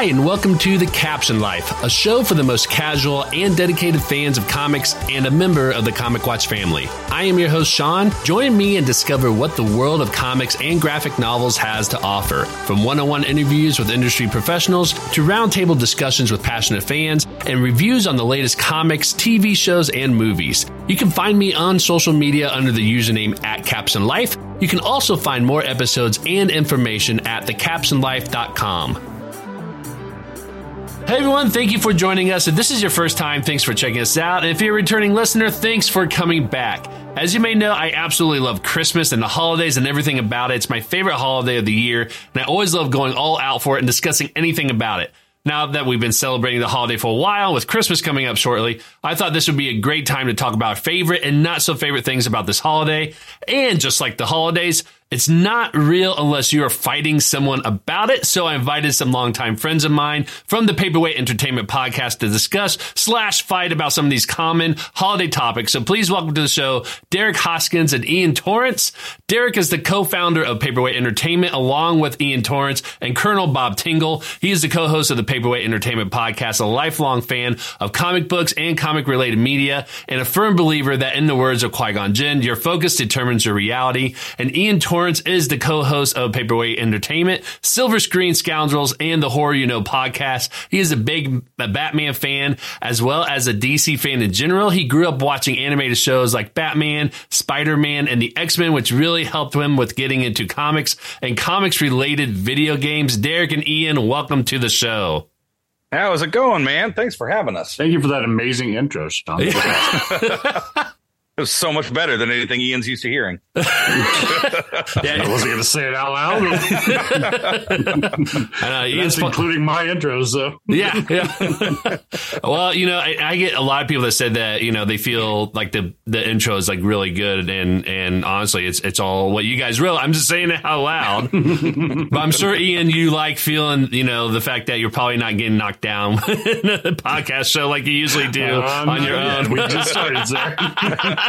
Hi, and welcome to The Captioned Life, a show for the most casual and dedicated fans of comics and a member of the Comic Watch family. I am your host, Sean. Join me and discover what the world of comics and graphic novels has to offer. From one on one interviews with industry professionals to roundtable discussions with passionate fans and reviews on the latest comics, TV shows, and movies. You can find me on social media under the username at Caption Life. You can also find more episodes and information at thecaptionlife.com. Hey everyone, thank you for joining us. If this is your first time, thanks for checking us out. And if you're a returning listener, thanks for coming back. As you may know, I absolutely love Christmas and the holidays and everything about it. It's my favorite holiday of the year, and I always love going all out for it and discussing anything about it. Now that we've been celebrating the holiday for a while, with Christmas coming up shortly, I thought this would be a great time to talk about favorite and not so favorite things about this holiday. And just like the holidays, it's not real unless you are fighting someone about it. So I invited some longtime friends of mine from the Paperweight Entertainment podcast to discuss slash fight about some of these common holiday topics. So please welcome to the show, Derek Hoskins and Ian Torrance. Derek is the co-founder of Paperweight Entertainment along with Ian Torrance and Colonel Bob Tingle. He is the co-host of the Paperweight Entertainment podcast, a lifelong fan of comic books and comic related media, and a firm believer that in the words of Qui-Gon Jinn, your focus determines your reality. And Ian Torrance Lawrence is the co-host of Paperweight Entertainment, Silver Screen Scoundrels, and the Horror You Know podcast. He is a big Batman fan as well as a DC fan in general. He grew up watching animated shows like Batman, Spider-Man, and the X-Men, which really helped him with getting into comics and comics related video games. Derek and Ian, welcome to the show. How's it going, man? Thanks for having us. Thank you for that amazing intro, Sean. It was so much better than anything Ian's used to hearing. yeah, I wasn't going to say it out loud. uh, Ian's That's including my intros, so yeah, yeah. well, you know, I, I, get a lot of people that said that you know they feel like the the intro is like really good, and and honestly, it's it's all what you guys wrote. I'm just saying it out loud, but I'm sure Ian, you like feeling you know the fact that you're probably not getting knocked down in a podcast show like you usually do uh, on your own. We just started, sir.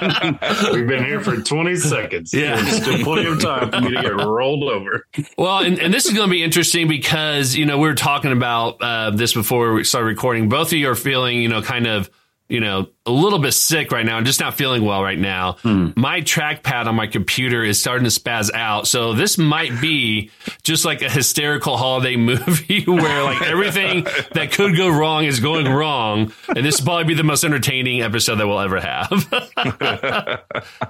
We've been here for 20 seconds. Yeah. There's still plenty of time for me to get rolled over. Well, and, and this is going to be interesting because, you know, we were talking about uh, this before we started recording. Both of you are feeling, you know, kind of you know, a little bit sick right now. I'm just not feeling well right now. Hmm. My trackpad on my computer is starting to spaz out. So this might be just like a hysterical holiday movie where like everything that could go wrong is going wrong. And this will probably be the most entertaining episode that we'll ever have.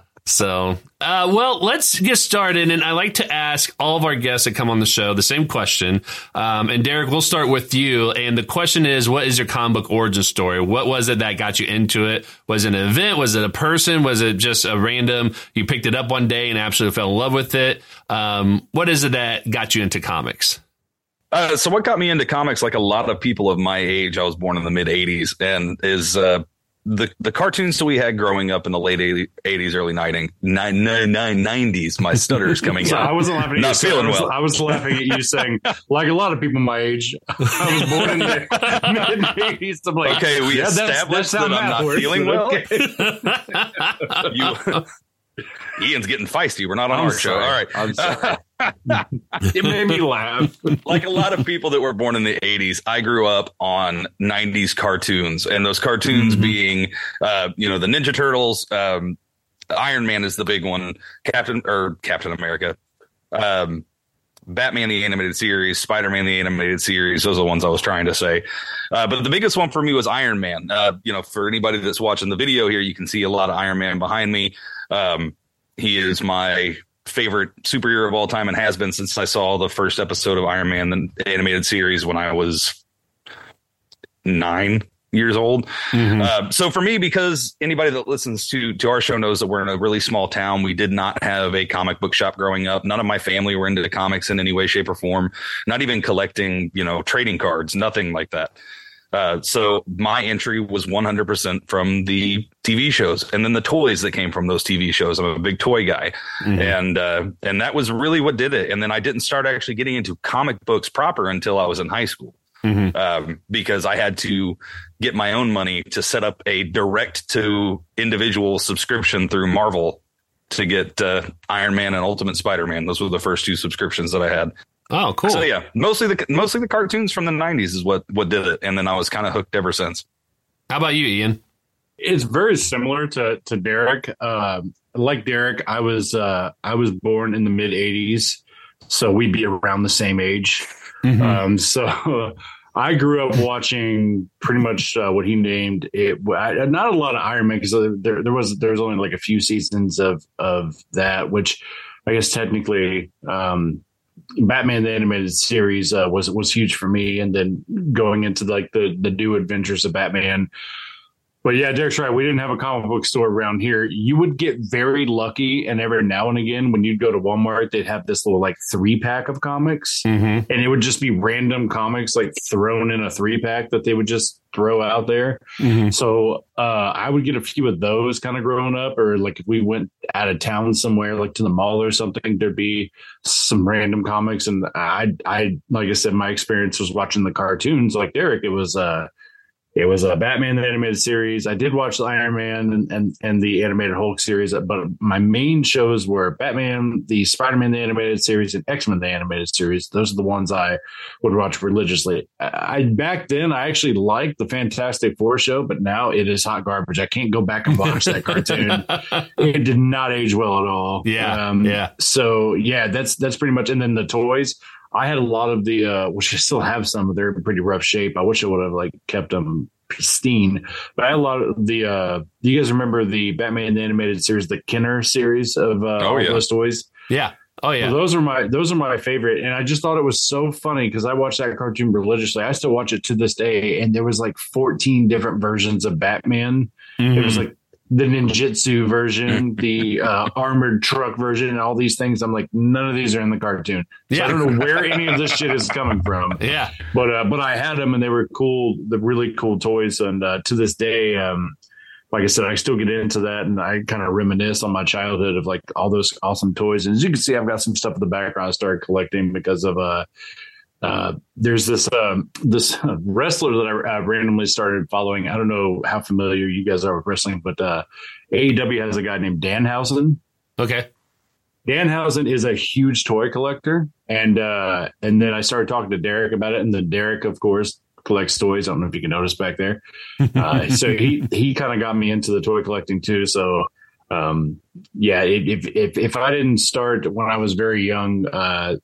So, uh, well, let's get started. And I like to ask all of our guests that come on the show the same question. Um, and Derek, we'll start with you. And the question is, what is your comic book origin story? What was it that got you into it? Was it an event? Was it a person? Was it just a random, you picked it up one day and absolutely fell in love with it? Um, what is it that got you into comics? Uh, so what got me into comics, like a lot of people of my age, I was born in the mid '80s, and is uh, the the cartoons that we had growing up in the late 80s, early 90s, 90s, my stutter is coming so out. I wasn't laughing at Not you. feeling I was, well. I was laughing at you saying, like a lot of people my age, I was born in the mid 80s. I'm like, okay, we yeah, established that's, that's that I'm not works, feeling well. Okay. you, Ian's getting feisty. We're not on I'm our sorry. show. All right. I'm sorry. it made me laugh. like a lot of people that were born in the 80s, I grew up on 90s cartoons, and those cartoons mm-hmm. being, uh, you know, the Ninja Turtles, um, Iron Man is the big one, Captain or Captain America, um, Batman the animated series, Spider Man the animated series. Those are the ones I was trying to say. Uh, but the biggest one for me was Iron Man. Uh, you know, for anybody that's watching the video here, you can see a lot of Iron Man behind me. Um, he is my favorite superhero of all time and has been since I saw the first episode of Iron Man, the animated series, when I was nine years old. Mm-hmm. Uh, so for me, because anybody that listens to to our show knows that we're in a really small town, we did not have a comic book shop growing up. None of my family were into comics in any way, shape, or form. Not even collecting, you know, trading cards, nothing like that. Uh, so my entry was 100% from the TV shows and then the toys that came from those TV shows. I'm a big toy guy. Mm-hmm. And, uh, and that was really what did it. And then I didn't start actually getting into comic books proper until I was in high school. Mm-hmm. Um, because I had to get my own money to set up a direct to individual subscription through Marvel to get uh, Iron Man and Ultimate Spider Man. Those were the first two subscriptions that I had. Oh, cool. So yeah, mostly the mostly the cartoons from the '90s is what what did it, and then I was kind of hooked ever since. How about you, Ian? It's very similar to to Derek. Um, like Derek, I was uh, I was born in the mid '80s, so we'd be around the same age. Mm-hmm. Um, so I grew up watching pretty much uh, what he named it. Not a lot of Iron Man because there there was there was only like a few seasons of of that, which I guess technically um, Batman the animated series uh, was was huge for me, and then going into like the the new adventures of Batman but yeah, Derek's right. We didn't have a comic book store around here. You would get very lucky, and every now and again, when you'd go to Walmart, they'd have this little like three pack of comics, mm-hmm. and it would just be random comics like thrown in a three pack that they would just throw out there. Mm-hmm. So uh, I would get a few of those kind of growing up, or like if we went out of town somewhere, like to the mall or something, there'd be some random comics, and I, I like I said, my experience was watching the cartoons. Like Derek, it was. uh it was a Batman the animated series. I did watch the Iron Man and, and, and the animated Hulk series, but my main shows were Batman, the Spider Man the animated series, and X Men the animated series. Those are the ones I would watch religiously. I back then I actually liked the Fantastic Four show, but now it is hot garbage. I can't go back and watch that cartoon. It did not age well at all. Yeah, um, yeah. So yeah, that's that's pretty much. And then the toys. I had a lot of the, uh, which I still have some, but they're in pretty rough shape. I wish I would have like kept them pristine. But I had a lot of the. uh Do you guys remember the Batman the animated series, the Kenner series of uh, oh, all yeah. those toys? Yeah. Oh yeah. Well, those are my those are my favorite, and I just thought it was so funny because I watched that cartoon religiously. I still watch it to this day, and there was like 14 different versions of Batman. Mm-hmm. It was like the ninjutsu version, the uh, armored truck version, and all these things. I'm like, none of these are in the cartoon. So yeah. I don't know where any of this shit is coming from. Yeah, but uh, but I had them, and they were cool, the really cool toys. And uh, to this day, um, like I said, I still get into that, and I kind of reminisce on my childhood of like all those awesome toys. And as you can see, I've got some stuff in the background I started collecting because of uh uh, there's this um, this wrestler that I uh, randomly started following. I don't know how familiar you guys are with wrestling, but uh, AEW has a guy named Danhausen. Okay. Danhausen is a huge toy collector, and uh, and then I started talking to Derek about it, and then Derek, of course, collects toys. I don't know if you can notice back there. Uh, so he he kind of got me into the toy collecting too. So um, yeah, if, if, if I didn't start when I was very young, uh,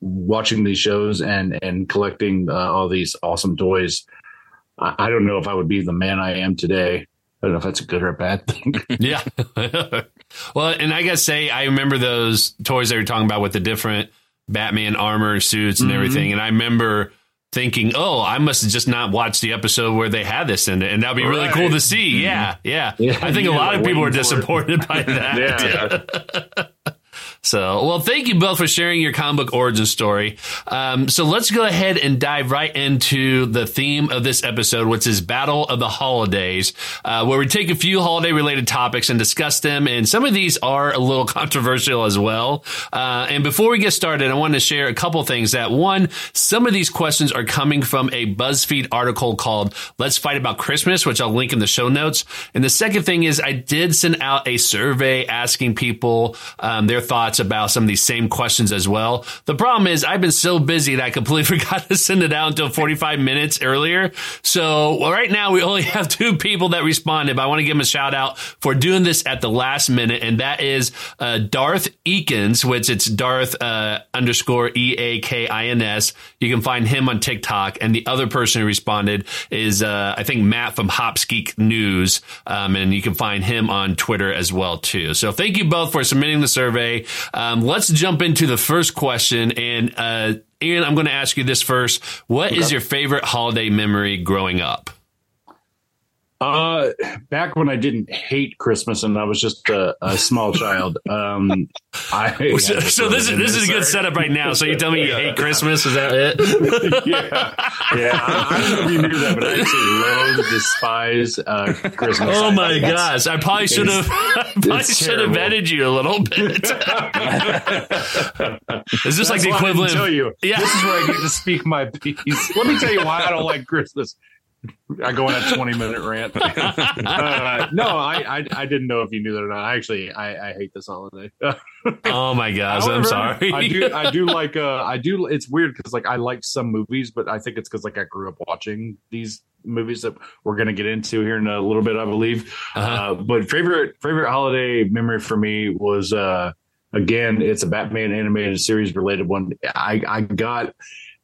watching these shows and, and collecting uh, all these awesome toys, I, I, don't know if I would be the man I am today. I don't know if that's a good or a bad thing. yeah. well, and I gotta say, I remember those toys they were talking about with the different Batman armor suits and mm-hmm. everything. And I remember thinking, "Oh, I must have just not watched the episode where they had this in it," and that'd be really cool to see. Mm-hmm. Yeah, yeah, yeah. I think yeah, a lot of people are disappointed by that. yeah. So, well, thank you both for sharing your comic book origin story. Um, so let's go ahead and dive right into the theme of this episode, which is Battle of the Holidays, uh, where we take a few holiday related topics and discuss them. And some of these are a little controversial as well. Uh, and before we get started, I want to share a couple things that one, some of these questions are coming from a BuzzFeed article called Let's Fight About Christmas, which I'll link in the show notes. And the second thing is I did send out a survey asking people um, their thoughts thoughts about some of these same questions as well. The problem is I've been so busy that I completely forgot to send it out until 45 minutes earlier. So right now we only have two people that responded, but I want to give them a shout out for doing this at the last minute. And that is uh, Darth Eakins, which it's Darth uh, underscore E A K I N S. You can find him on TikTok. And the other person who responded is, uh, I think Matt from Hopsgeek News. Um, and you can find him on Twitter as well too. So thank you both for submitting the survey. Um, let's jump into the first question. And uh, Ian, I'm going to ask you this first. What okay. is your favorite holiday memory growing up? Uh, back when I didn't hate Christmas and I was just a, a small child. Um, I so, so this is this is a good setup right now. So you tell me you hate Christmas? Is that it? yeah, yeah. I, I don't know if you knew that, but I actually loathe, despise uh, Christmas. Oh my gosh! I probably should have probably should have vetted you a little bit. is this That's like the equivalent? I tell you, yeah. This is where I get to speak my piece. Let me tell you why I don't like Christmas I go on a 20 minute rant. uh, no, I, I, I didn't know if you knew that or not. I actually, I, I hate this holiday. oh my gosh, However, I'm sorry. I do, I do like, uh, I do. It's weird because like I like some movies, but I think it's because like I grew up watching these movies that we're going to get into here in a little bit, I believe. Uh-huh. Uh, but favorite favorite holiday memory for me was uh, again, it's a Batman animated series related one. I I got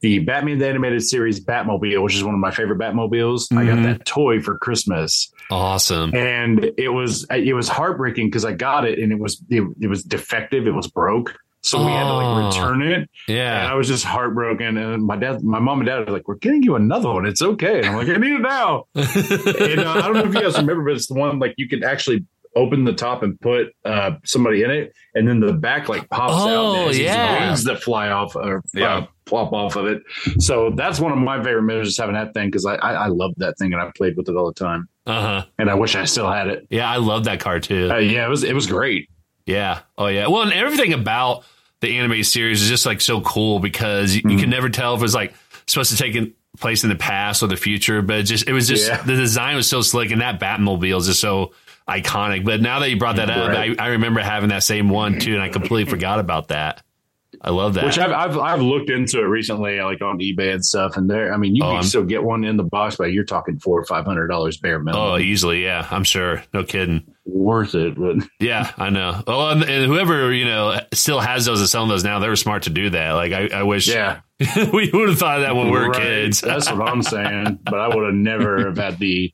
the Batman the Animated Series Batmobile, which is one of my favorite Batmobiles. Mm-hmm. I got mm-hmm. that toy for Christmas. Awesome. And it was it was heartbreaking because I got it and it was it, it was defective. It was broke. So we had to like oh. return it. Yeah. And I was just heartbroken. And my dad, my mom and dad were like, we're getting you another one. It's okay. And I'm like, I need it now. and uh, I don't know if you guys remember, but it's the one like you can actually open the top and put uh, somebody in it, and then the back like pops oh, out. Oh, yeah. Wings that fly off or yeah. Uh, plop off of it. So that's one of my favorite memories having that thing because I, I, I loved that thing and I played with it all the time. Uh huh. And I wish I still had it. Yeah, I love that car too. Uh, yeah, it was it was great. Yeah. Oh yeah. Well, and everything about the anime series is just like so cool because you, mm-hmm. you can never tell if it's like supposed to take place in the past or the future, but it just it was just yeah. the design was so slick and that Batmobile is just so iconic. But now that you brought that up, I, I remember having that same one too, and I completely forgot about that. I love that. Which I've, I've, I've looked into it recently, like on eBay and stuff. And there, I mean, you oh, can I'm, still get one in the box, but you're talking four or five hundred dollars bare minimum. Oh, easily, yeah, I'm sure. No kidding. Worth it, but yeah, I know. Oh, and, and whoever you know still has those and selling those now, they were smart to do that. Like I, I wish, yeah, we would have thought of that when we were right. kids. That's what I'm saying. But I would have never have had the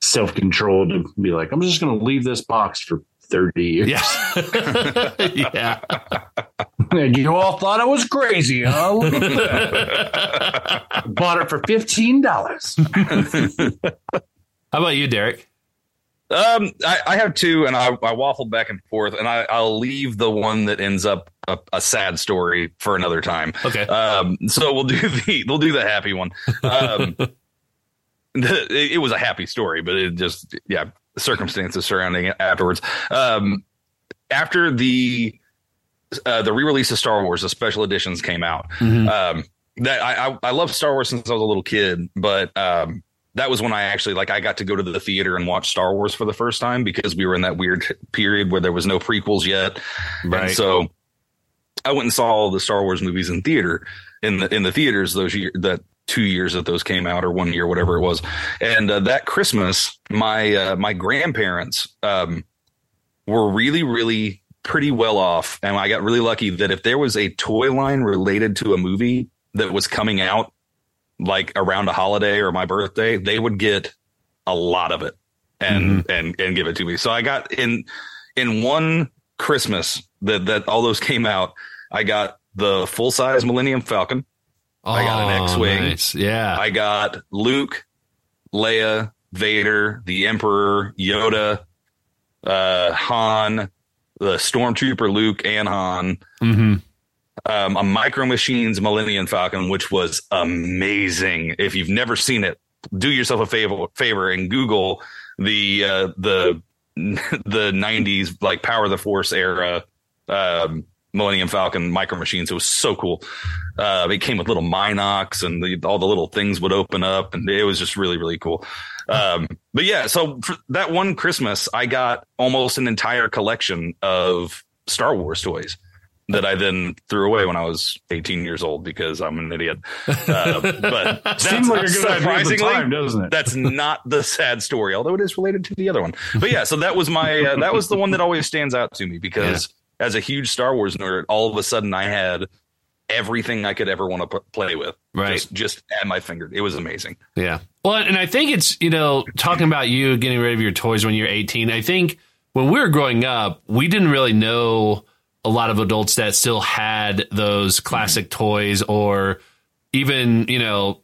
self control to be like, I'm just going to leave this box for 30 years. Yeah. yeah. And you all thought I was crazy, huh? Bought it for $15. How about you, Derek? Um, I, I, have two, and I, I waffled back and forth, and I, will leave the one that ends up a, a, sad story for another time. Okay. Um, so we'll do the we'll do the happy one. Um, the, it was a happy story, but it just yeah, circumstances surrounding it afterwards. Um, after the uh, the re-release of Star Wars, the special editions came out. Mm-hmm. Um, that I, I I love Star Wars since I was a little kid, but um, that was when I actually like I got to go to the theater and watch Star Wars for the first time because we were in that weird period where there was no prequels yet, right? And so I went and saw all the Star Wars movies in theater in the in the theaters those year that two years that those came out or one year whatever it was. And uh, that christmas my uh, my grandparents um, were really really pretty well off. And i got really lucky that if there was a toy line related to a movie that was coming out like around a holiday or my birthday they would get a lot of it and mm-hmm. and and give it to me. So i got in in one christmas that that all those came out i got the full size millennium falcon Oh, I got an oh, X-wing. Nice. Yeah. I got Luke, Leia, Vader, the Emperor, Yoda, uh, Han, the Stormtrooper Luke and Han. Mm-hmm. Um, a Micro Machines Millennium Falcon, which was amazing. If you've never seen it, do yourself a favor favor and Google the uh, the the '90s like Power of the Force era um, Millennium Falcon Micro Machines. It was so cool. Uh, it came with little mynocks and the, all the little things would open up and it was just really, really cool. Um, but yeah, so that one Christmas, I got almost an entire collection of Star Wars toys that I then threw away when I was 18 years old because I'm an idiot. Uh, but that's like surprisingly, time, doesn't it? that's not the sad story, although it is related to the other one. But yeah, so that was my uh, that was the one that always stands out to me because. As a huge Star Wars nerd, all of a sudden I had everything I could ever want to p- play with. Right. Just, just at my finger. It was amazing. Yeah. Well, and I think it's, you know, talking about you getting rid of your toys when you're 18, I think when we were growing up, we didn't really know a lot of adults that still had those classic mm-hmm. toys or even, you know,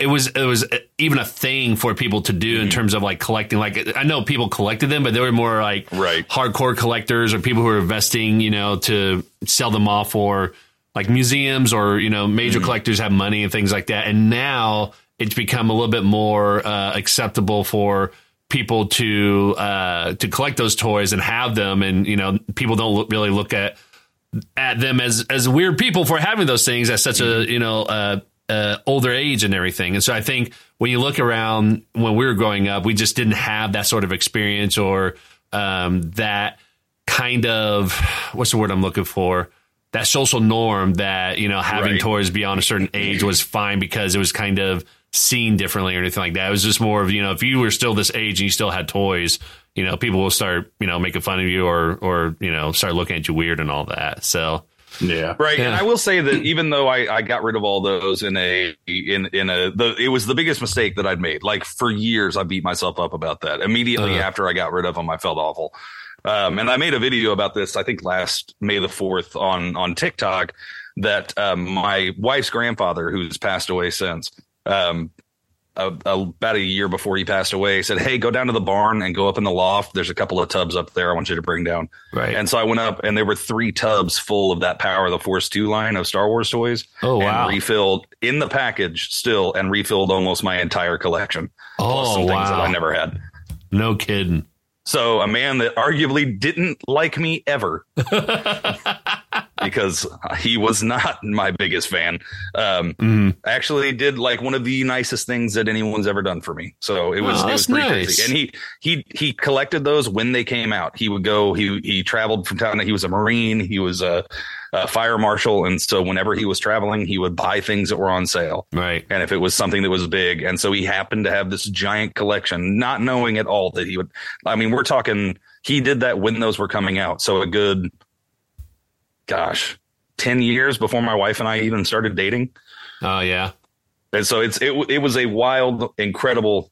it was it was even a thing for people to do mm-hmm. in terms of like collecting. Like I know people collected them, but they were more like right. hardcore collectors or people who were investing, you know, to sell them off or like museums or you know major mm-hmm. collectors have money and things like that and now it's become a little bit more uh, acceptable for people to uh, to collect those toys and have them and you know people don't look, really look at at them as as weird people for having those things as such mm-hmm. a you know uh, uh, older age and everything. And so I think when you look around when we were growing up, we just didn't have that sort of experience or um, that kind of what's the word I'm looking for? That social norm that you know having Right. toys beyond a certain age was fine because it was kind of seen differently or anything like that. It was just more of you know if you were still this age and you still had toys, you know people will start you know making fun of you or or you know start looking at you weird and all that. So Yeah. Right, Yeah. and I will say that even though I, I got rid of all those in a in in a the it was the biggest mistake that I'd made. Like for years, I beat myself up about that. Immediately Uh-huh. after I got rid of them, I felt awful. Um, and I made a video about this. I think last May the fourth on on TikTok. That um, my wife's grandfather, who's passed away since, um, a, about a year before he passed away, he said, "Hey, go down to the barn and go up in the loft. There's a couple of tubs up there. I want you to bring down." right. And so I went up, and there were three tubs full of that Power of the Force 2 line of Star Wars toys. oh wow. And refilled in the package still, and refilled almost my entire collection. Oh, plus oh some things that. I never had. no kidding. So a man that arguably didn't like me ever because he was not my biggest fan. Um, Mhm. actually did like one of the nicest things that anyone's ever done for me. So it was Oh, it was pretty nice. crazy. And he he he collected those when they came out. He would go. He he traveled from town. He was a marine. He was a, a fire marshal, and so whenever he was traveling, he would buy things that were on sale. Right. And if it was something that was big, and so he happened to have this giant collection, not knowing at all that he would. I mean, we're talking. He did that when those were coming out. So a good, gosh, ten years before my wife and I even started dating. Oh yeah. And so it's it it was a wild, incredible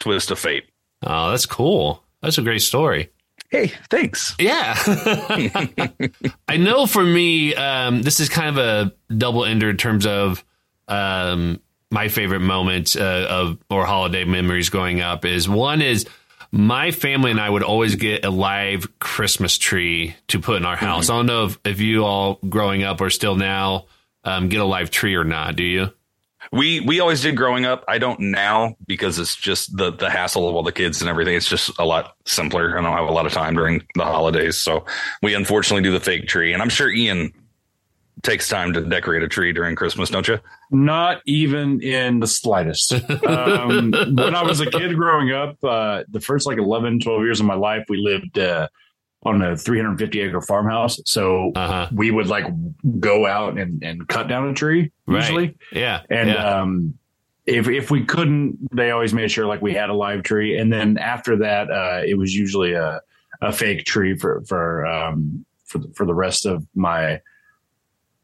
twist of fate. Oh, that's cool. That's a great story. Hey, thanks. Yeah. I know for me, um, this is kind of a double ender in terms of um, my favorite moments uh, of or holiday memories growing up is one is my family and I would always get a live Christmas tree to put in our house. I don't know if, if you all growing up or still now um, get a live tree or not. Do you? We we always did growing up. I don't now because it's just the the hassle of all the kids and everything. It's just a lot simpler. I don't have a lot of time during the holidays, so we unfortunately do the fake tree. And I'm sure Ian takes time to decorate a tree during Christmas, don't you? Not even in the slightest. Um, when I was a kid growing up, uh, the first like 11, 12 years of my life, we lived uh, on a 350 acre farmhouse. So Uh huh. we would like go out and, and cut down a tree usually. Right. Yeah. And yeah. um, if if we couldn't, they always made sure like we had a live tree. And then after that, uh, it was usually a, a fake tree for for um, for the, for the rest of my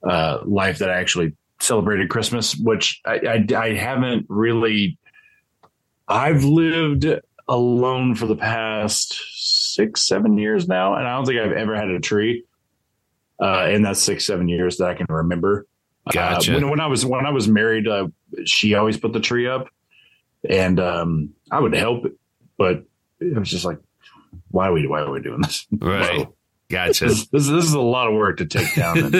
uh, life that I actually celebrated Christmas, which I, I I haven't really. I've lived alone for the past six seven years now, and I don't think I've ever had a tree. Uh, in that six seven years that I can remember. Gotcha. Uh, when, when I was when I was married, uh, she always put the tree up, and um, I would help, but it was just like, why are we why are we doing this? right. Gotcha. This, this this is a lot of work to take down.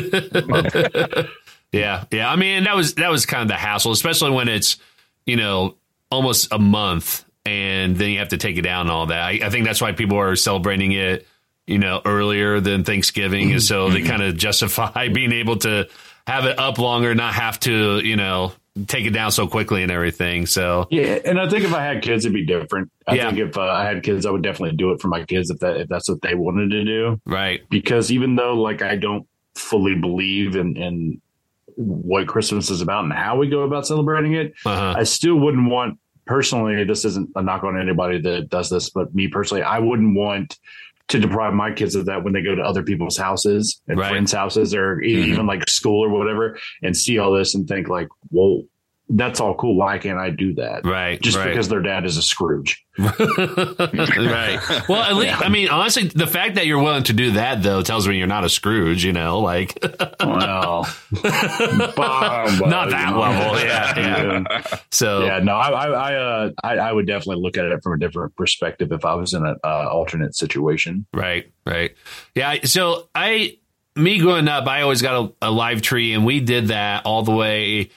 Yeah, yeah. I mean, that was that was kind of the hassle, especially when it's you know almost a month, and then you have to take it down and all that. I, I think that's why people are celebrating it, you know, earlier than Thanksgiving, and so they mm-hmm. kind of justify being able to have it up longer, not have to, you know, take it down so quickly and everything. So yeah, and I think if I had kids, it'd be different. I Yeah. think if uh, I had kids, I would definitely do it for my kids if that if that's what they wanted to do. right, Because even though like I don't fully believe in in what Christmas is about and how we go about celebrating it, uh-huh. I still wouldn't want personally. This isn't a knock on anybody that does this, but me personally, I wouldn't want to deprive my kids of that when they go to other people's houses and Right. friends' houses or Mhm. even like school or whatever, and see all this and think like, "Well, that's all cool. Why can't I do that?" right, Just right. because their dad is a Scrooge. right. Well, at least, I mean, honestly, the fact that you're willing to do that though tells me you're not a Scrooge. You know, like Well, not that level. Yeah, yeah. So Yeah, no, I, I, I, uh, I, I would definitely look at it from a different perspective if I was in an uh, alternate situation. Right, right. Yeah. So I, me growing up, I always got a, a live tree, and we did that all the way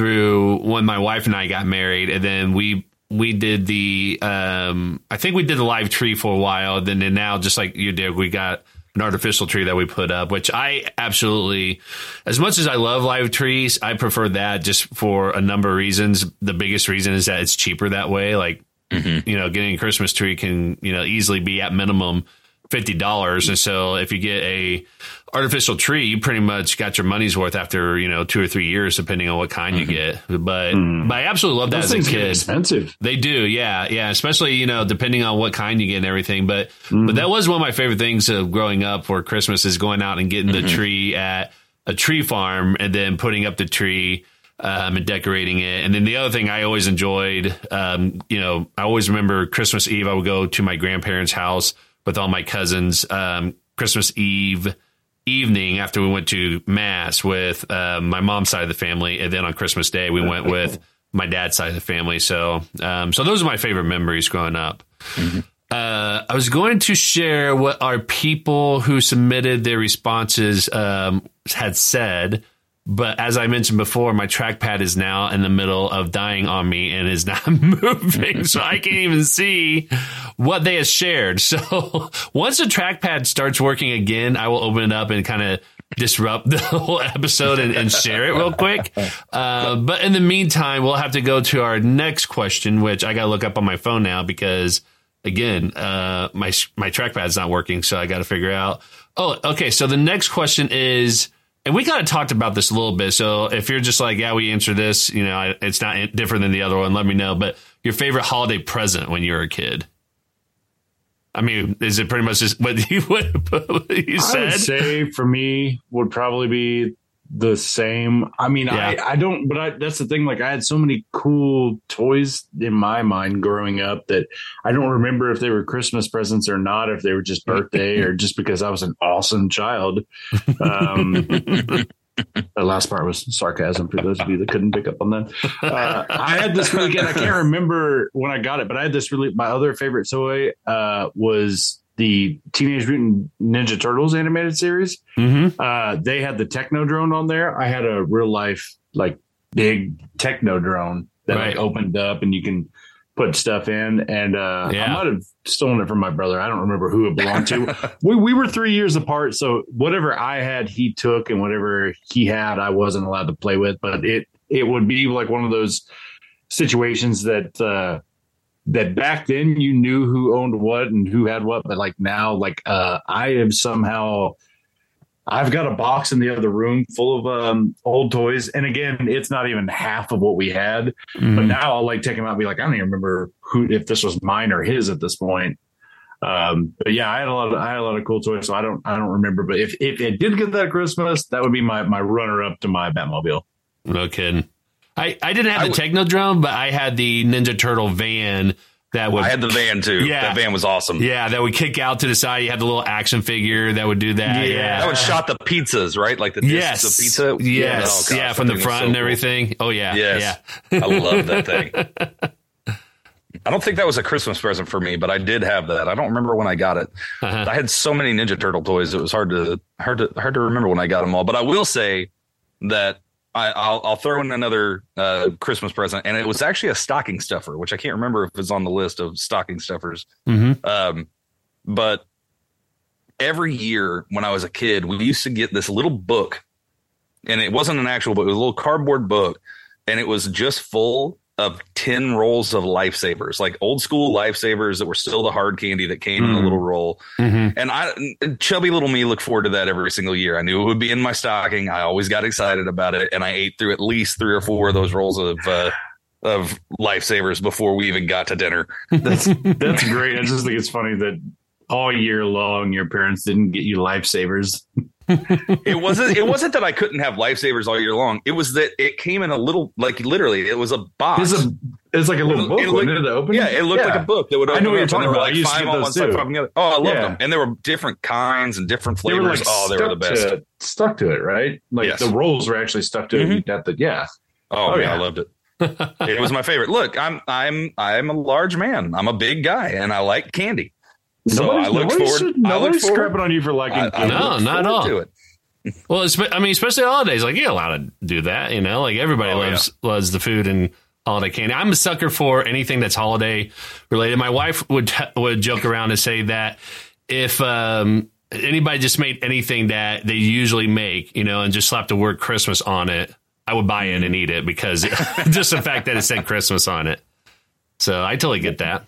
through when my wife and I got married, and then we we did the um I think we did the live tree for a while. Then and now, just like you did, we got an artificial tree that we put up, which I absolutely, as much as I love live trees, I prefer that just for a number of reasons. The biggest reason is that it's cheaper that way. Like, mm-hmm. you know, getting a Christmas tree can, you know, easily be at minimum fifty dollars, and so if you get a artificial tree, you pretty much got your money's worth after you know two or three years, depending on what kind mm-hmm. you get. But, mm. but I absolutely love that Those as a kid. expensive. They do, yeah, yeah. Especially you know depending on what kind you get and everything. But mm. but that was one of my favorite things of growing up for Christmas is going out and getting mm-hmm. the tree at a tree farm and then putting up the tree. Um, and decorating it. And then the other thing I always enjoyed, um, you know, I always remember Christmas Eve, I would go to my grandparents' house with all my cousins um, Christmas Eve evening after we went to mass with uh, my mom's side of the family, and then on Christmas Day we went with my dad's side of the family. So, um, so those are my favorite memories growing up. Mm-hmm. Uh, I was going to share what our people who submitted their responses um, had said. But as I mentioned before, my trackpad is now in the middle of dying on me and is not moving. so I can't even see what they have shared. So once the trackpad starts working again, I will open it up and kind of disrupt the whole episode and, and share it real quick. Uh, but in the meantime, we'll have to go to our next question, which I got to look up on my phone now because again, uh, my, my trackpad's not working. So I got to figure out. Oh, okay. So the next question is, and we kind of talked about this a little bit. So if you're just like, yeah, we answer this, you know, it's not different than the other one, let me know. But your favorite holiday present when you were a kid? I mean, is it pretty much just what you, what you said? I would say for me would probably be the same. I mean, yeah. I, I don't, but I, that's the thing. Like, I had so many cool toys in my mind growing up that I don't remember if they were Christmas presents or not, if they were just birthday or just because I was an awesome child. Um, the last part was sarcasm for those of you that couldn't pick up on that. Uh, I had this really good, I can't remember when I got it, but I had this really, my other favorite toy uh, was the Teenage Mutant Ninja Turtles animated series. Mm-hmm. Uh, they had the Technodrome on there. I had a real life like big Technodrome that right. like opened up and you can put stuff in. And uh, yeah. I might have stolen it from my brother. I don't remember who it belonged to. we we were three years apart, so whatever I had, he took, and whatever he had, I wasn't allowed to play with. But it it would be like one of those situations that. Uh, that back then you knew who owned what and who had what, but like now, like uh, I have somehow I've got a box in the other room full of um, old toys, and again, it's not even half of what we had. Mm. But now I'll like take them out and be like, I don't even remember who if this was mine or his at this point. Um, but yeah, I had a lot of I had a lot of cool toys, so I don't I don't remember. But if if it did get that Christmas, that would be my my runner up to my Batmobile. No kidding. I, I didn't have the Technodrome, but I had the Ninja Turtle van that would. I had the van too. Yeah, that van was awesome. Yeah, that would kick out to the side. You had the little action figure that would do that. Yeah, yeah. that would shot the pizzas, right? Like the yes, the pizza. Yes, yeah, oh, yeah from the front so and everything. Cool. Oh yeah, yes. yeah. I love that thing. I don't think that was a Christmas present for me, but I did have that. I don't remember when I got it. Uh-huh. I had so many Ninja Turtle toys; it was hard to hard to hard to remember when I got them all. But I will say that I, will I'll throw in another uh, Christmas present, and it was actually a stocking stuffer, which I can't remember if it's on the list of stocking stuffers. Mm-hmm. Um, but every year when I was a kid, we used to get this little book, and it wasn't an actual book; it was a little cardboard book, and it was just full of 10 rolls of lifesavers, like old school lifesavers that were still the hard candy that came mm. in a little roll. Mm-hmm. And I, chubby little me, look forward to that every single year. I knew it would be in my stocking. I always got excited about it. And I ate through at least three or four of those rolls of, uh, of lifesavers before we even got to dinner. That's, that's great. I just think it's funny that all year long your parents didn't get you lifesavers it wasn't it wasn't that I couldn't have lifesavers all year long. It was that it came in a little like literally it was a box. It's, a, it's like a little book. It looked, it open? Yeah, it looked yeah. like a book that would open. I know what you're talking about. Like I used five on one side, five on the other. Oh, I loved yeah. them, and there were different kinds and different flavors. They like oh, they were the best. To, stuck to it, right? Like yes. the rolls were actually stuck to mm-hmm. it. You the yeah. Oh, oh man, yeah. I loved it. it was my favorite. Look, I'm I'm I'm a large man. I'm a big guy, and I like candy. So nobody's, I look forward. Should, nobody's I look on you for liking. I, I no, not at all. To it. well, I mean, especially holidays, like you're allowed to do that, you know. Like everybody oh, loves yeah. loves the food and holiday candy. I'm a sucker for anything that's holiday related. My wife would would joke around and say that if um, anybody just made anything that they usually make, you know, and just slapped the word Christmas on it, I would buy it and eat it because just the fact that it said Christmas on it. So I totally get that.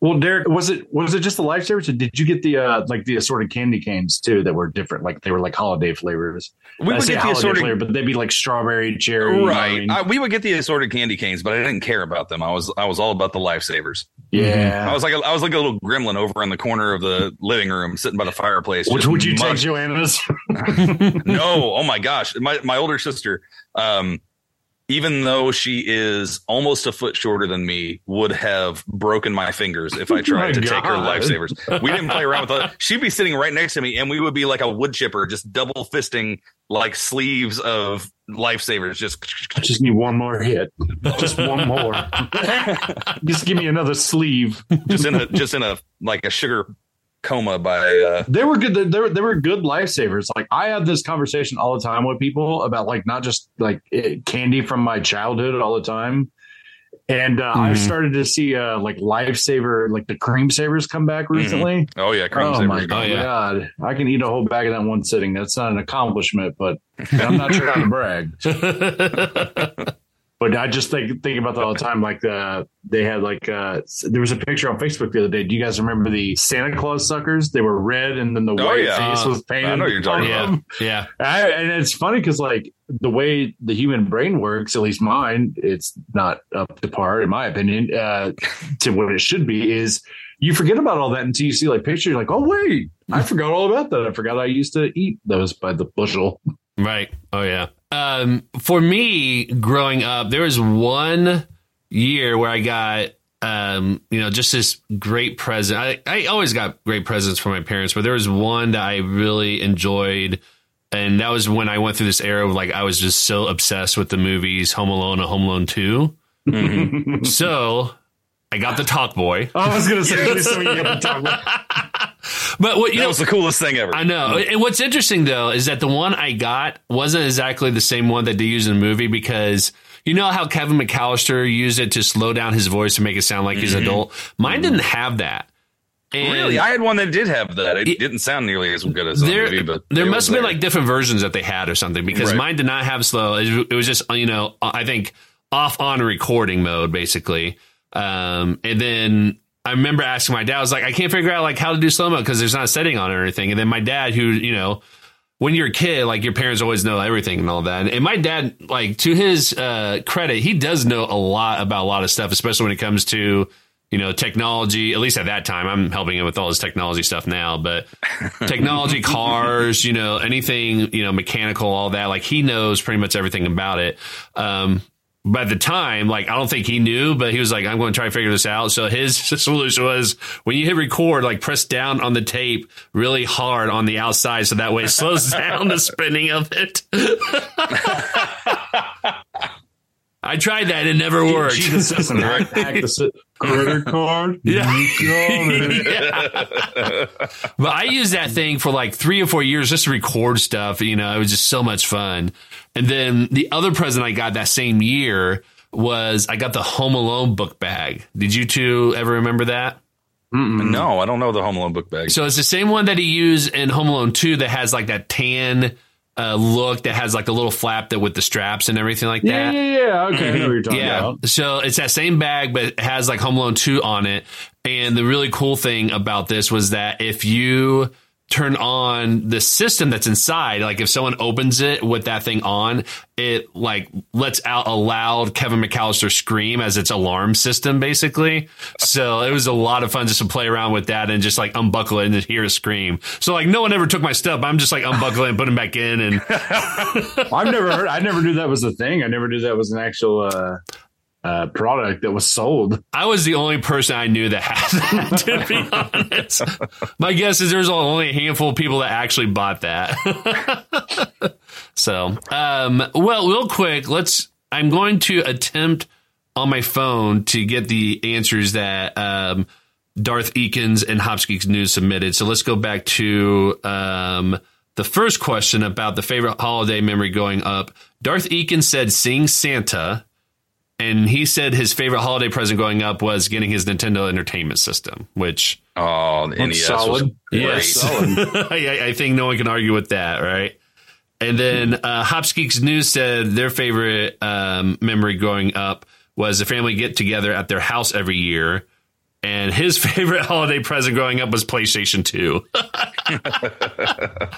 Well, Derek, was it was it just the lifesavers, or did you get the uh like the assorted candy canes too that were different? Like they were like holiday flavors. We would get the assorted flavor, but they'd be like strawberry, cherry. you know what I Right. I, we would get the assorted candy canes, but I didn't care about them. I was I was all about the lifesavers. yeah. I was like a, I was like a little gremlin over in the corner of the living room, sitting by the fireplace. Which would you take mug- Joanna's? no, oh my gosh, my my older sister, um, even though she is almost a foot shorter than me, would have broken my fingers if I oh tried to take her lifesavers. We didn't play around with that. She'd be sitting right next to me, and we would be like a wood chipper, just double fisting like sleeves of lifesavers. Just I just need one more hit. Just one more. just give me another sleeve. just in a just in a like a sugar coma by uh They were good. They were, they were good lifesavers. Like I have this conversation all the time with people about like not just like eh, candy from my childhood all the time. And uh, I Mhm. started to see uh, like lifesaver, like the cream savers come back recently. oh yeah cream Oh savers. my Oh, yeah. god! I can eat a whole bag of that in one sitting. That's not an accomplishment, but I'm not trying to brag. But I just think think about that all the time. Like uh, they had like uh, there was a picture on Facebook the other day. Do you guys remember the Santa Claus suckers? They were red, and then the Oh, white yeah. face was painted. I know you're talking on yeah. Yeah. I, and it's funny because like the way the human brain works, at least mine, it's not up to par in my opinion uh, to what it should be. Is you forget about all that until you see like pictures. You're like, oh wait, I forgot all about that. I forgot I used to eat those by the bushel. Right. Oh yeah. Um, for me, growing up, there was one year where I got, um, you know, just this great present. I, I always got great presents from my parents, but there was one that I really enjoyed. And that was when I went through this era of like, I was just so obsessed with the movies Home Alone and Home Alone 2. So I got the Talk Boy. Oh, I was gonna say please tell me you got the top one. But what, you That know, was the coolest thing ever. I know. Mm. And what's interesting though is that the one I got wasn't exactly the same one that they used in the movie because you know how Kevin McAllister used it to slow down his voice and make it sound like he's mm-hmm. adult. Mine mm. didn't have that. And Really, I had one that did have that. It It- didn't sound nearly as good as the there, movie, but there must was have been there. like different versions that they had or something because Right. mine did not have slow. It, it was just you know I think off on recording mode basically. Um, and then I remember asking my dad, I was like, I can't figure out like how to do slow mo because there's not a setting on it or anything. And then my dad, who you know, when you're a kid, like your parents always know everything and all that. And my dad, like to his uh, credit, he does know a lot about a lot of stuff, especially when it comes to you know technology. At least at that time, I'm helping him with all his technology stuff now, but technology, cars, you know, anything, you know, mechanical, all that. Like he knows pretty much everything about it. Um, by the time, like, I don't think he knew, but he was like, I'm going to try to figure this out. So his solution was when you hit record, like press down on the tape really hard on the outside. So that way it slows down the spinning of it. I tried that. It never worked. Jesus system, hack, hack the sy- credit card. Yeah. You got it. Yeah. But I used that thing for like three or four years just to record stuff. You know, it was just so much fun. And then the other present I got that same year was I got the Home Alone book bag. Did you two ever remember that? no, I don't know the Home Alone book bag. So it's the same one that he used in Home Alone 2 that has like that tan uh, look that has like a little flap that with the straps and everything like that. yeah, yeah. Okay, I know you're talking Yeah. about. So it's that same bag, but it has like Home Alone 2 on it. And the really cool thing about this was that if you turn on the system that's inside, like if someone opens it with that thing on, it like lets out a loud Kevin McAllister scream as its alarm system, basically. So it was a lot of fun just to play around with that and just like unbuckle it and hear a scream. So like no one ever took my stuff. I'm just like unbuckling and putting back in and I've never heard. I never knew that was a thing. I never knew that was an actual uh, uh, product that was sold. I was the only person I knew that had that, to be honest. My guess is there's only a handful of people that actually bought that. so, um, well, real quick, let's, I'm going to attempt on my phone to get the answers that, um, Darth Eakins and Hopskeeks News submitted. So let's go back to, um, the first question about the favorite holiday memory going up. Darth Eakins said, Sing Santa. And he said his favorite holiday present growing up was getting his Nintendo Entertainment System, which oh, the NES solid. was yes, great. I, I think no one can argue with that, right? And then uh, Hops Geeks News said their favorite um, memory growing up was the family get together at their house every year. And his favorite holiday present growing up was PlayStation 2.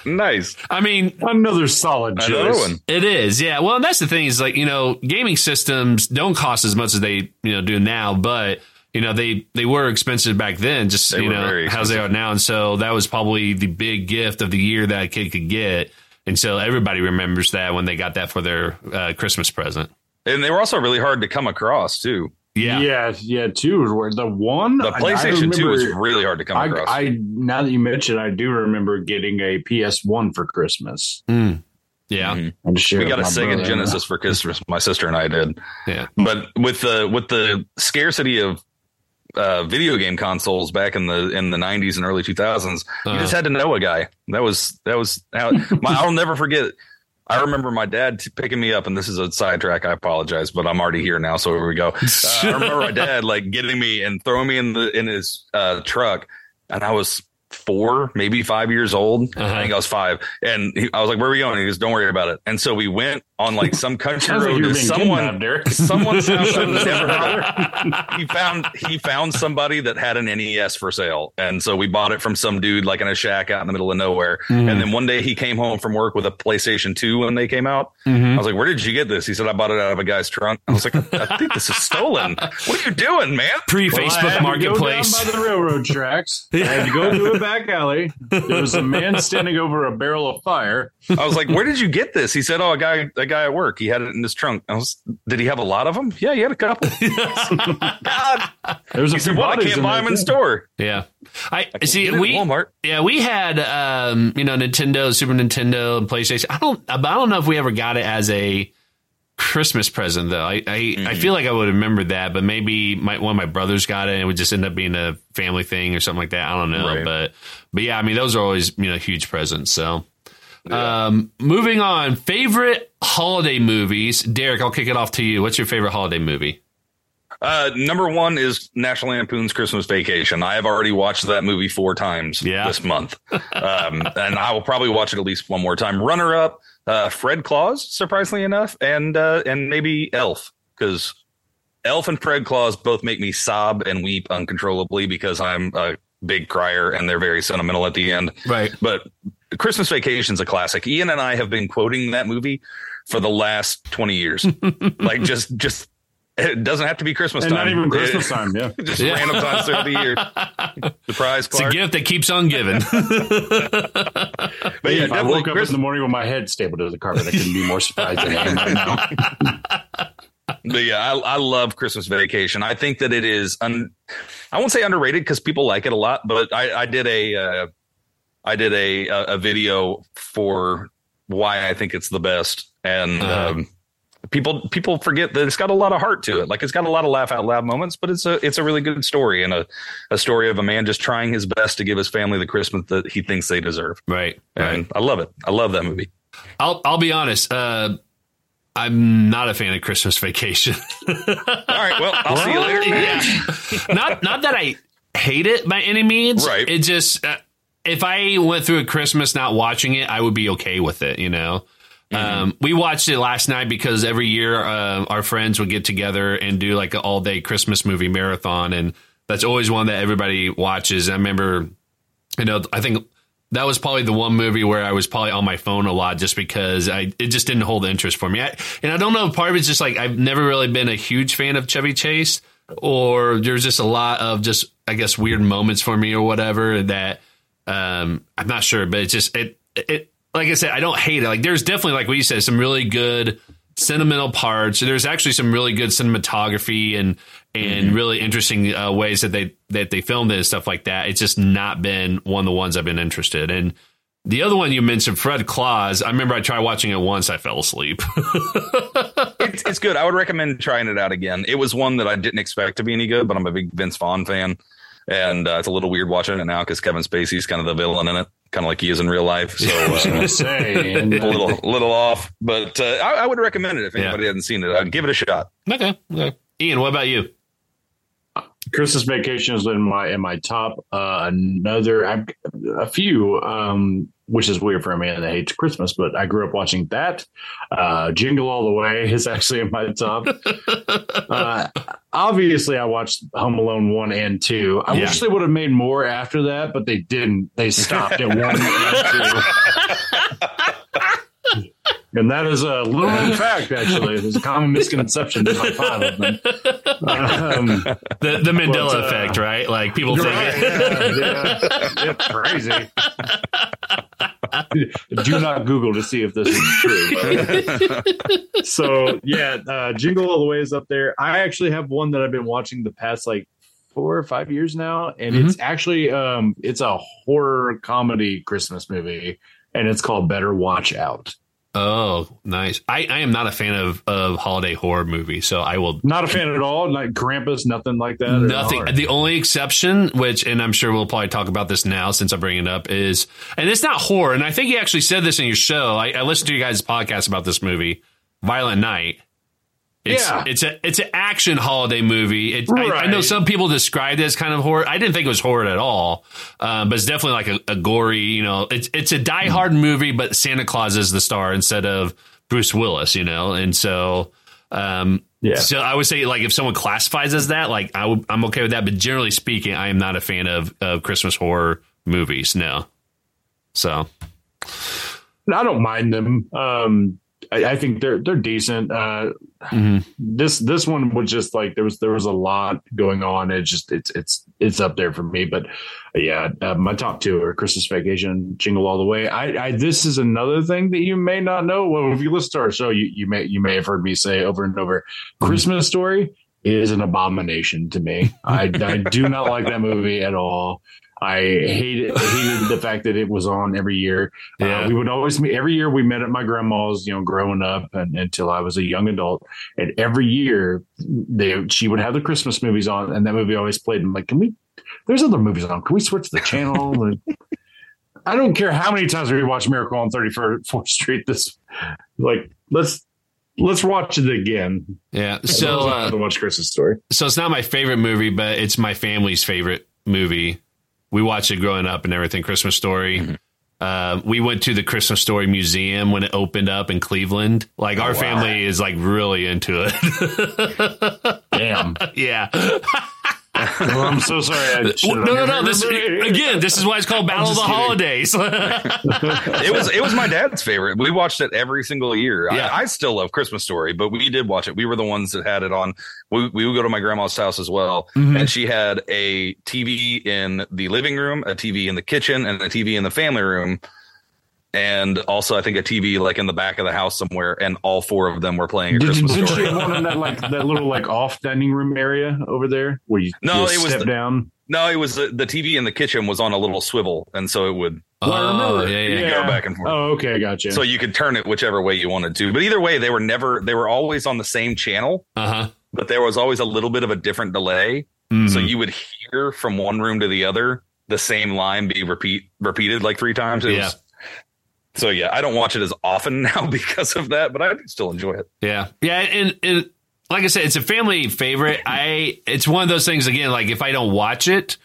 nice. I mean, Another solid Another choice. one. it is, yeah. Well, and that's the thing is like, you know, gaming systems don't cost as much as they, you know, do now, but you know, they they were expensive back then, just They you know, very how they are now. And so that was probably the big gift of the year that a kid could get. And so everybody remembers that when they got that for their uh, Christmas present. And they were also really hard to come across too. Yeah. Yeah, yeah, two. Where the one The I- I PlayStation 2 was really hard to come I, across. I now that you mention, I do remember getting a PS One for Christmas. Mm. Yeah. Mhm. I just shared we got a Sega. Genesis for Christmas. My sister and I did. Yeah. But with the with the scarcity of uh, video game consoles back in the in the 90s and early 2000s, you Uh. just had to know a guy. That was that was how my, I'll never forget. I remember my dad t- picking me up, and this is a sidetrack. I apologize, but I'm already here now, so here we go. Uh, I remember my dad like getting me and throwing me in the in his uh, truck, and I was four, maybe five years old. Uh-huh. I think I was five, and he, I was like, "Where are we going?" He goes, "Don't worry about it." And so we went on like some country Sounds like road you to someone kidnapped, someone's house I've he found he found somebody that had an NES for sale, and so we bought it from some dude like in a shack out in the middle of nowhere. Mhm. And then one day he came home from work with a PlayStation Two when they came out. Mhm. I was like, "Where did you get this?" He said, "I bought it out of a guy's trunk." I was like, "I think this is stolen. What are you doing, man?" Pre Facebook had to go Marketplace. down by the railroad tracks. I had to go to a back alley. There was a man standing over a barrel of fire. I was like, "Where did you get this?" He said, "Oh, a guy, a guy at work. He had it in his trunk." I was, "Did he have a lot of them?" Yeah, he had a couple. God, There was a he few said, "What? I can't buy them in too. store." Yeah. I, I see get it at we Walmart. Yeah, we had um, you know Nintendo, Super Nintendo, and PlayStation. I don't, I don't know if we ever got it as a Christmas present though. I I, I Mm-hmm. feel like I would remember that, but maybe my, one of my brothers got it, and it would just end up being a family thing or something like that. I don't know, Right. but but yeah, I mean those are always you know huge presents. So. Um, moving on, favorite holiday movies. Derek, I'll kick it off to you. What's your favorite holiday movie? Uh, number one is National Lampoon's Christmas Vacation. I have already watched that movie four times Yeah. this month, um, and I will probably watch it at least one more time. Runner up, uh, Fred Claus, surprisingly enough, and uh, and maybe Elf because Elf and Fred Claus both make me sob and weep uncontrollably because I'm a big crier and they're very sentimental at the end. Right. But Christmas Vacation's a classic. Ian and I have been quoting that movie for the last 20 years. like just just it doesn't have to be Christmas And time. not even Christmas It- time. Yeah. just Yeah. random times throughout the year. Surprise, It's a gift that keeps on giving. But yeah, if I definitely woke up Chris- in the morning with my head stapled to the carpet, I couldn't be more surprised than I am right now. But yeah, I, I love Christmas Vacation. I think that it is, un, I won't say underrated because people like it a lot, but I, I did a, uh, I did a, a a video for why I think it's the best, and Uh-huh. um, people people forget that it's got a lot of heart to it. Like it's got a lot of laugh out loud moments, but it's a it's a really good story and a a story of a man just trying his best to give his family the Christmas that he thinks they deserve. right. And I love it. I love that movie. I'll I'll be honest. Uh, I'm not a fan of Christmas Vacation. All right, well, I'll see you later. yeah, not not that I hate it by any means. Right. It just uh, if I went through a Christmas not watching it, I would be okay with it. You know. Um, we watched it last night because every year uh, our friends would get together and do like an all day Christmas movie marathon, and that's always one that everybody watches. I remember, you know, I think that was probably the one movie where I was probably on my phone a lot just because I it just didn't hold interest for me. I, and I don't know part of it's just like I've never really been a huge fan of Chevy Chase, or there's just a lot of just I guess weird moments for me or whatever that um, I'm not sure, but it's just it it like I said, I don't hate it. Like there's definitely like what you said, some really good sentimental parts. There's actually some really good cinematography and and really interesting uh, ways that they that they filmed it and stuff like that. It's just not been one of the ones I've been interested in. The other one you mentioned, Fred Claus. I remember I tried watching it once. I fell asleep. it's, it's good. I would recommend trying it out again. It was one that I didn't expect to be any good, but I'm a big Vince Vaughn fan, and uh, it's a little weird watching it now because Kevin Spacey's kind of the villain in it. kind of like he is in real life. So I was uh, gonna say, and, a little little off, but uh, I, I would recommend it if Yeah. anybody hasn't seen it. I'd give it a shot. Okay. okay. Ian, what about you? Christmas Vacation is in my in my top. Uh, another, I've, a few, um, which is weird for a man that hates Christmas, but I grew up watching that. Uh, Jingle All the Way is actually in my top. uh, obviously, I watched Home Alone one and two. I Yeah. wish they would have made more after that, but they didn't. They stopped at one and two. And that is a little known fact, actually. There's a common misconception. Five of them. Um, The the Mandela But, uh, effect, right? Like people think Right, yeah, yeah. It's crazy. Do not Google to see if this is true. so yeah, uh, Jingle All the Way is up there. I actually have one that I've been watching the past like four or five years now, and it's actually um, it's a horror comedy Christmas movie, and it's called Better Watch Out. Oh, nice. I, I am not a fan of, of holiday horror movies, so I will Not a fan at all. Like Krampus, nothing like that. Nothing. The only exception, which, and I'm sure we'll probably talk about this now since I bring it up, is, and it's not horror. And I think you actually said this in your show. I, I listened to you guys' podcast about this movie, Violent Night. It's, Yeah. it's a it's an action holiday movie. It, I, I know some people describe it as kind of horror. I didn't think it was horror at all, um, but it's definitely like a, a gory. You know, it's it's a Die Hard movie, but Santa Claus is the star instead of Bruce Willis. You know, and so um, Yeah. So I would say, like, if someone classifies as that, like, I I'm okay with that. But generally speaking, I am not a fan of, of Christmas horror movies. No. So I don't mind them. Um, I, I think they're they're decent. Uh, Mhm. This this one was just like there was there was a lot going on. It just it's it's it's up there for me. But yeah, uh, my top two are Christmas Vacation, Jingle All the Way. I, I this is another thing that you may not know. Well, if you listen to our show, you you may you may have heard me say over and over. Christmas Story is an abomination to me. I, I do not like that movie at all. I hated hated the fact that it was on every year. Yeah. Uh, we would always meet every year. We met at my grandma's, you know, growing up and until I was a young adult. And every year, they she would have the Christmas movies on, and that movie always played. I'm like, can we? There's other movies on. Can we switch the channel? And I don't care how many times we watch Miracle on 34th Street. This, like, let's let's watch it again. yeah. So So uh, to watch Christmas Story. so it's not my favorite movie, but it's my family's favorite movie. We watched it growing up and everything. Christmas Story. Uh, we went to the Christmas Story Museum when it opened up in Cleveland. Like our family is like really into it. Damn. yeah. Well, I'm so sorry. Well, no, no, no. This again. This is why it's called Battle of the kidding. Holidays. it was it was my dad's favorite. We watched it every single year. Yeah. I, I still love Christmas Story, but we did watch it. We were the ones that had it on. We, we would go to my grandma's house as well, Mhm. and she had a TV in the living room, a TV in the kitchen, and a TV in the family room. And also, I think a TV like in the back of the house somewhere, and all four of them were playing a Did, Christmas didn't she story. have one in that like that little like off dining room area over there where you No, you it was step the- down? No, it was the, the TV in the kitchen was on a little swivel, and so it would oh, remember. yeah, yeah. go back and forth. Oh, okay, gotcha. so you could turn it whichever way you wanted to. But either way, they were never they were always on the same channel. Uh huh. but there was always a little bit of a different delay. Mm-hmm. So you would hear from one room to the other the same line be repeat repeated like three times. It Yeah. Was, so yeah, I don't watch it as often now because of that, but I still enjoy it. Yeah, yeah, and, and like I said, it's a family favorite. I it's one of those things again. Like if I don't watch it,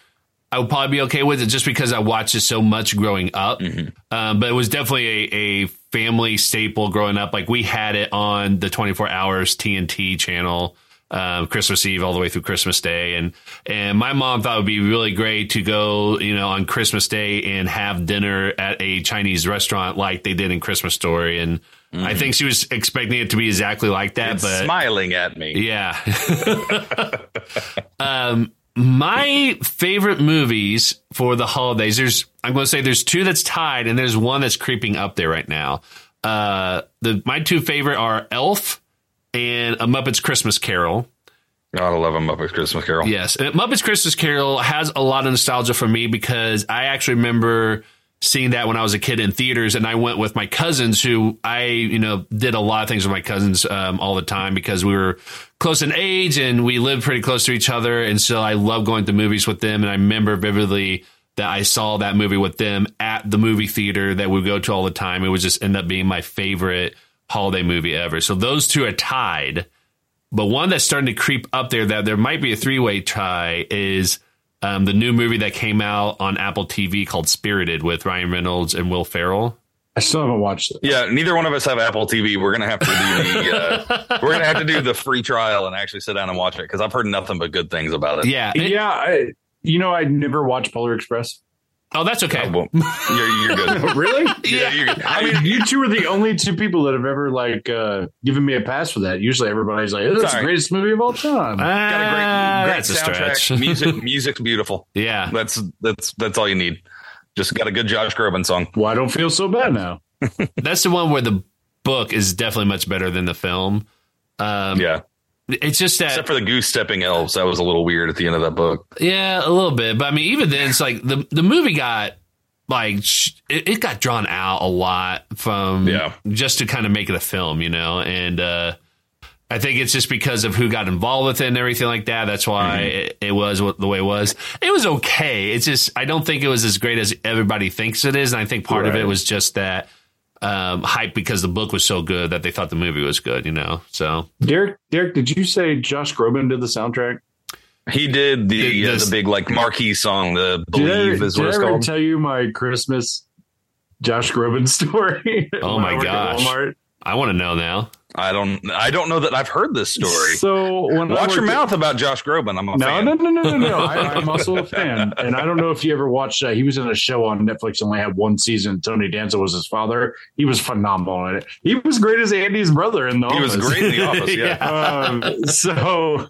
I would probably be okay with it just because I watched it so much growing up. Um, but it was definitely a, a family staple growing up. Like we had it on the twenty four hours TNT channel. Um, Christmas Eve all the way through Christmas Day, and and my mom thought it would be really great to go, you know, on Christmas Day and have dinner at a Chinese restaurant like they did in Christmas Story, and I think she was expecting it to be exactly like that, It's but smiling at me. yeah. um, my favorite movies for the holidays. There's, I'm going to say there's two that's tied, and there's one that's creeping up there right now. Uh, the my two favorite are Elf and A Muppet's Christmas Carol. Gotta love a Muppets Christmas Carol. Yes, and Muppet's Christmas Carol has a lot of nostalgia for me because I actually remember seeing that when I was a kid in theaters, and I went with my cousins, who I you know did a lot of things with my cousins um, all the time because we were close in age and we lived pretty close to each other, and so I love going to movies with them. And I remember vividly that I saw that movie with them at the movie theater that we go to all the time. It would just end up being my favorite holiday movie ever. So those two are tied. But one that's starting to creep up there that there might be a three way tie is um, the new movie that came out on Apple TV called Spirited with Ryan Reynolds and Will Ferrell. I still haven't watched it. Yeah, neither one of us have Apple TV. We're gonna have to do the uh, we're gonna have to do the free trial and actually sit down and watch it because I've heard nothing but good things about it. Yeah. it- Yeah, I, you know, I never watched Polar Express. Oh, that's okay. Oh, well, you're you're good. really? Yeah, you're good. I mean, you two are the only two people that have ever like uh, given me a pass for that. Usually, everybody's like, "Oh, "That's the greatest movie of all time." Got a great, great that's a soundtrack. stretch. Music, music's beautiful. yeah. That's that's that's all you need. Just got a good Josh Groban song. well, I don't feel so bad now. That's the one where the book is definitely much better than the film. Um, Yeah, It's just that except for the goose stepping elves. That was a little weird at the end of that book. Yeah, a little bit. But I mean, even then, it's like the the movie got like it, it got drawn out a lot from Yeah. just to kind of make it a film, you know. And uh, I think it's just because of who got involved with it and everything like that. That's why it, it was what the way it was. It was okay. It's just I don't think it was as great as everybody thinks it is. And I think part of it was just that um, hype because the book was so good that they thought the movie was good, you know. So Derek, Derek, did you say Josh Groban did the soundtrack? He did the Did uh, the big like marquee song, the Did I, believe is did what I it's ever called. tell you my Christmas Josh Groban story? Oh when my I worked at gosh. Walmart? I want to know now. I don't I don't know that I've heard this story. So when Watch your worked at- mouth about Josh Groban. I'm a No, fan. no, no, no, no, no. I, I'm also a fan, and I don't know if you ever watched. Uh, he was in a show on Netflix, and only had one season. Tony Danza was his father. He was phenomenal in it. He was great as Andy's brother in the. Office. He was great in the office. Yeah. Um, so,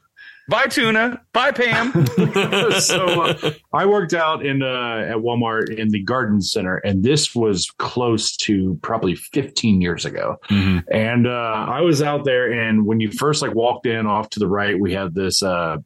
Bye tuna. Bye Pam. so uh, I worked out in uh, at Walmart in the Garden Center, and this was close to probably 15 years ago. Mhm. And uh, I was out there, and when you first like walked in off to the right, we had this uh,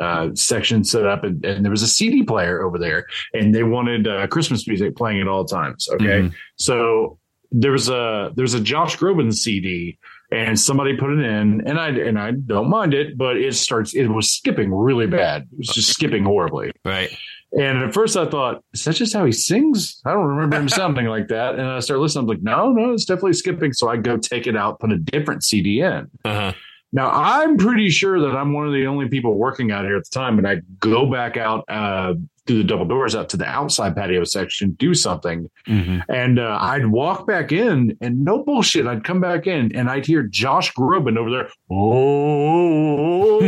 uh, section set up, and, and there was a CD player over there, and they wanted uh, Christmas music playing at all times. Okay, Mhm. so there was a there's a Josh Groban CD, and somebody put it in, and I and I don't mind it, but it starts it was skipping really bad. It was just skipping horribly. Right. And at first I thought, is that just how he sings? I don't remember him sounding like that. And I started listening. I'm like, no, no, it's definitely skipping. So I go take it out, put a different CD in. Uh-huh. Now I'm pretty sure that I'm one of the only people working out here at the time. And I go back out uh, through the double doors out to the outside patio section, do something. Mhm. And uh, I'd walk back in and no bullshit. I'd come back in and I'd hear Josh Groban over there. Oh,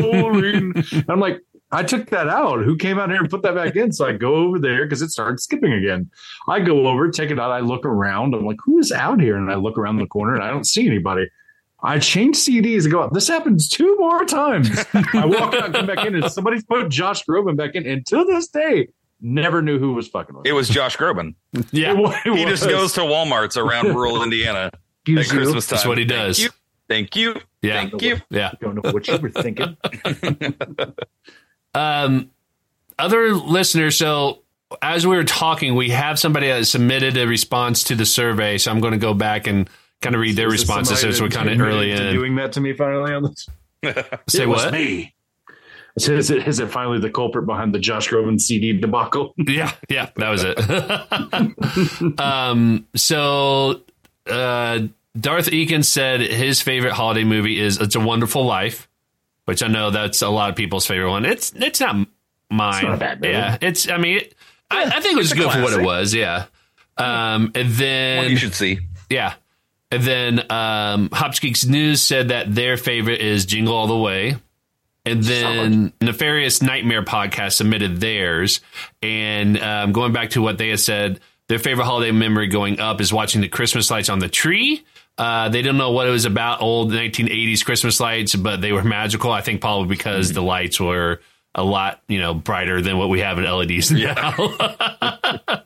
I'm like, I took that out. Who came out here and put that back in? So I go over there because it started skipping again. I go over, take it out. I look around. I'm like, who is out here? And I look around the corner and I don't see anybody. I change CDs and go up. This happens two more times. I walk out come back in and somebody's put Josh Groban back in. And to this day, never knew who was fucking with It was Josh Groban. Yeah. It wa- it He just was. goes to Walmart's around rural Indiana at Excuse you. Christmas time. That's what he does. Thank you. Thank you. Yeah. Thank you. Yeah. Don't know what you were thinking. Um, other listeners, so as we were talking, we have somebody that submitted a response to the survey. So I'm going to go back and kind of read their Is responses somebody since we're kind of early to in. doing that to me finally on this. Say it was what? me. So is it is it finally the culprit behind the Josh Groban CD debacle? Yeah, yeah, that was it. um, so uh, Darth Eakin said his favorite holiday movie is "It's a Wonderful Life," which I know that's a lot of people's favorite one. It's it's not mine. not a bad. Yeah, it's. I mean, it, I, I think it was it's a good for what it was. Yeah. Um, and What then you should see. yeah. And then um, Hopsgeeks News said that their favorite is Jingle All the Way. And then Nefarious Nightmare podcast submitted theirs. And um, going back to what they had said, their favorite holiday memory going up is watching the Christmas lights on the tree. Uh, they don't know what it was about, old 1980s Christmas lights, but they were magical. I think probably because the lights were a lot, you know, brighter than what we have in LEDs now.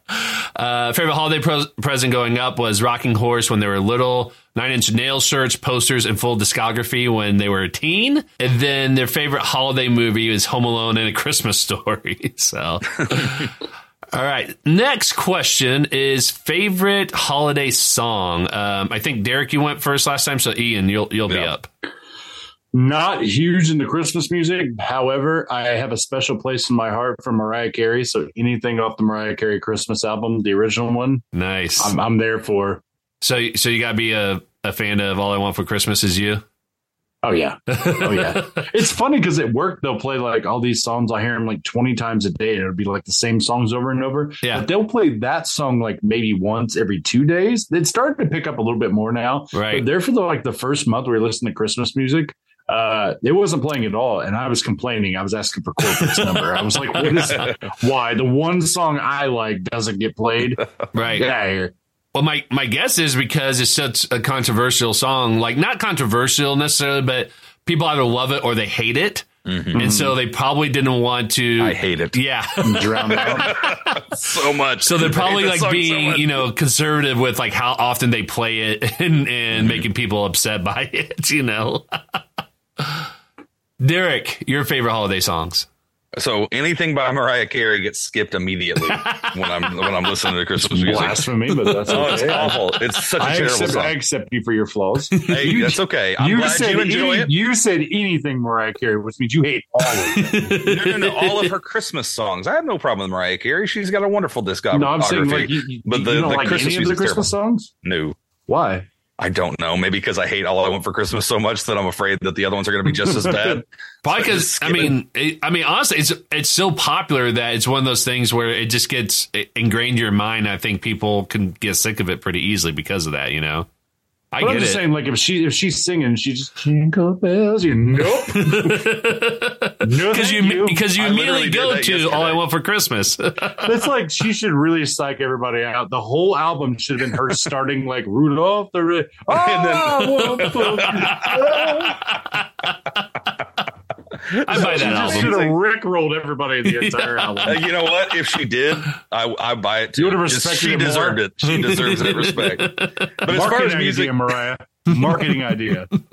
Uh, favorite holiday pres- present going up was Rocking Horse when they were little, Nine Inch Nail shirts, posters, and full discography when they were a teen. And then their favorite holiday movie is Home Alone and A Christmas Story. So, all right. Next question is favorite holiday song. Um, I think Derek, you went first last time, so Ian, you'll you'll be up. Not huge into Christmas music. However, I have a special place in my heart for Mariah Carey. So anything off the Mariah Carey Christmas album, the original one, Nice. I'm, I'm there for. so, so you gotta be a, a fan of All I Want for Christmas Is You. Oh yeah, oh yeah. it's funny because at work they'll play like all these songs. I hear them like twenty times a day, and it'll be like the same songs over and over. Yeah. but they'll play that song like maybe once every two days. It's starting to pick up a little bit more now. Right. But there for the like the first month we were listening to Christmas music. Uh, it wasn't playing at all, and I was complaining. I was asking for corporate's number. I was like, "What is? Why the one song I like doesn't get played? Right. Get out of here!" Well, my, my guess is because it's such a controversial song, like not controversial necessarily, but people either love it or they hate it. And so they probably didn't want to. I hate it Yeah. Drown out. so much. So they're probably like song so being, you know, conservative with like how often they play it and, and making people upset by it, you know. Derek, your favorite holiday songs. So anything by Mariah Carey gets skipped immediately when I'm when I'm listening to Christmas music. Blasphemy, but that's Oh, it's awful. It's such a I terrible accept, song. I accept you for your flaws. Hey, that's okay. I'm glad said you enjoy any- it. You said anything Mariah Carey, which means you hate all of it. No, no, no. All of her Christmas songs. I have no problem with Mariah Carey. She's got a wonderful discography. no, I'm saying like you, you, but the, you don't the like Christmas any of the music's Christmas songs. No. Why? I don't know. Maybe because I hate all I want for Christmas so much that I'm afraid that the other ones are going to be just as bad. Probably because I skip mean, it, I mean, honestly, it's it's so popular that it's one of those things where it just gets ingrained in your mind. I think people can get sick of it pretty easily because of that. You know, I But I'm just it. saying, like if she if she's singing, she just jingle bells. You nope. no, Because thank you, because you I immediately go that to all I want for Christmas. It's like she should really psych everybody out. The whole album should have been her starting like Rudolph the Red. Oh, I buy that she just album. should have rickrolled everybody in the entire Uh, album. you know what? If she did, I I buy it too. You would've respected She it more. deserved it. She deserves that respect. But as far Marketing as music, idea, Mariah. Marketing idea.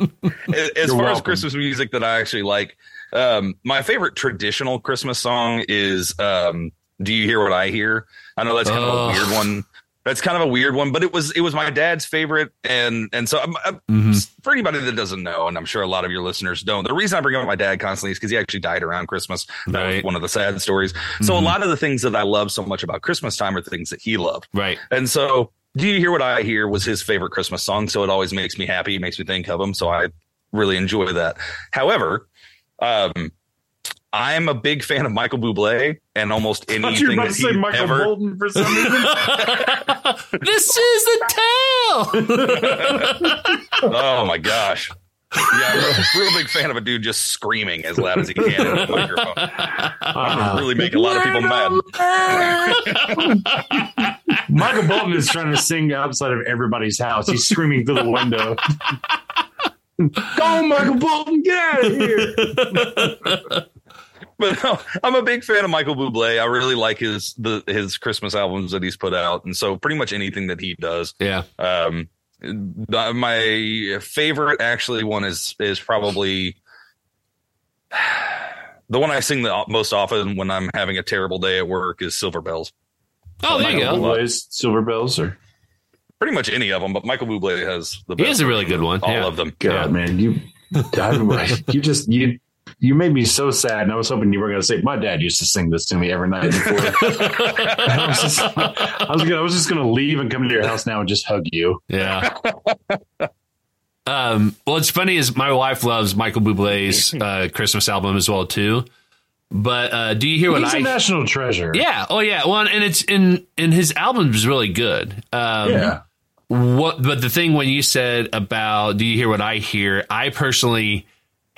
as You're far as. Christmas music that I actually like, um, my favorite traditional Christmas song is um, "Do You Hear What I Hear?" I know that's kind of a weird one. That's kind of a weird one, but it was it was my dad's favorite, and and so um, uh, Mhm. for anybody that doesn't know, and I'm sure a lot of your listeners don't, the reason I bring up my dad constantly is because he actually died around Christmas. That Right. was one of the sad stories. So a Mhm. lot of the things that I love so much about Christmas time are things that he loved. Right. And so, Do You Hear What I Hear was his favorite Christmas song. So it always makes me happy, it makes me think of him. So I really enjoy that. However, um, I'm a big fan of Michael Bublé and almost anything you were about that to say he Michael ever. Bolton for some reason. this is the tale. Oh my gosh. Yeah, I'm a real big fan of a dude just screaming as loud as he can into the microphone. Uh, really make a lot of people mad. Michael Bolton is trying to sing outside of everybody's house. He's screaming through the window. Go, Michael Bolton, get out of here. but no, I'm a big fan of Michael Bublé. I really like his the his Christmas albums that he's put out, and so pretty much anything that he does. yeah. Um, the- my favorite actually one is is probably the one I sing the most often when I'm having a terrible day at work is Silver Bells. Oh, there you go. Bublé's Silver Bells or Pretty much any of them, but Michael Bublé has the He best. is a really good one. all yeah. of them. God, Yeah. man, you, I, you just you you made me so sad, and I was hoping you were going to say my dad used to sing this to me every night before. I was just, I was, gonna, I was just going to leave and come to your house now and just hug you. Yeah. um, well, it's funny is my wife loves Michael Bublé's uh, Christmas album as well too. But uh, do you hear what He's a I? national treasure. Yeah. Oh, yeah. Well, and it's in and his album is really good. Um, yeah. What? But the thing when you said about do you hear what I hear? I personally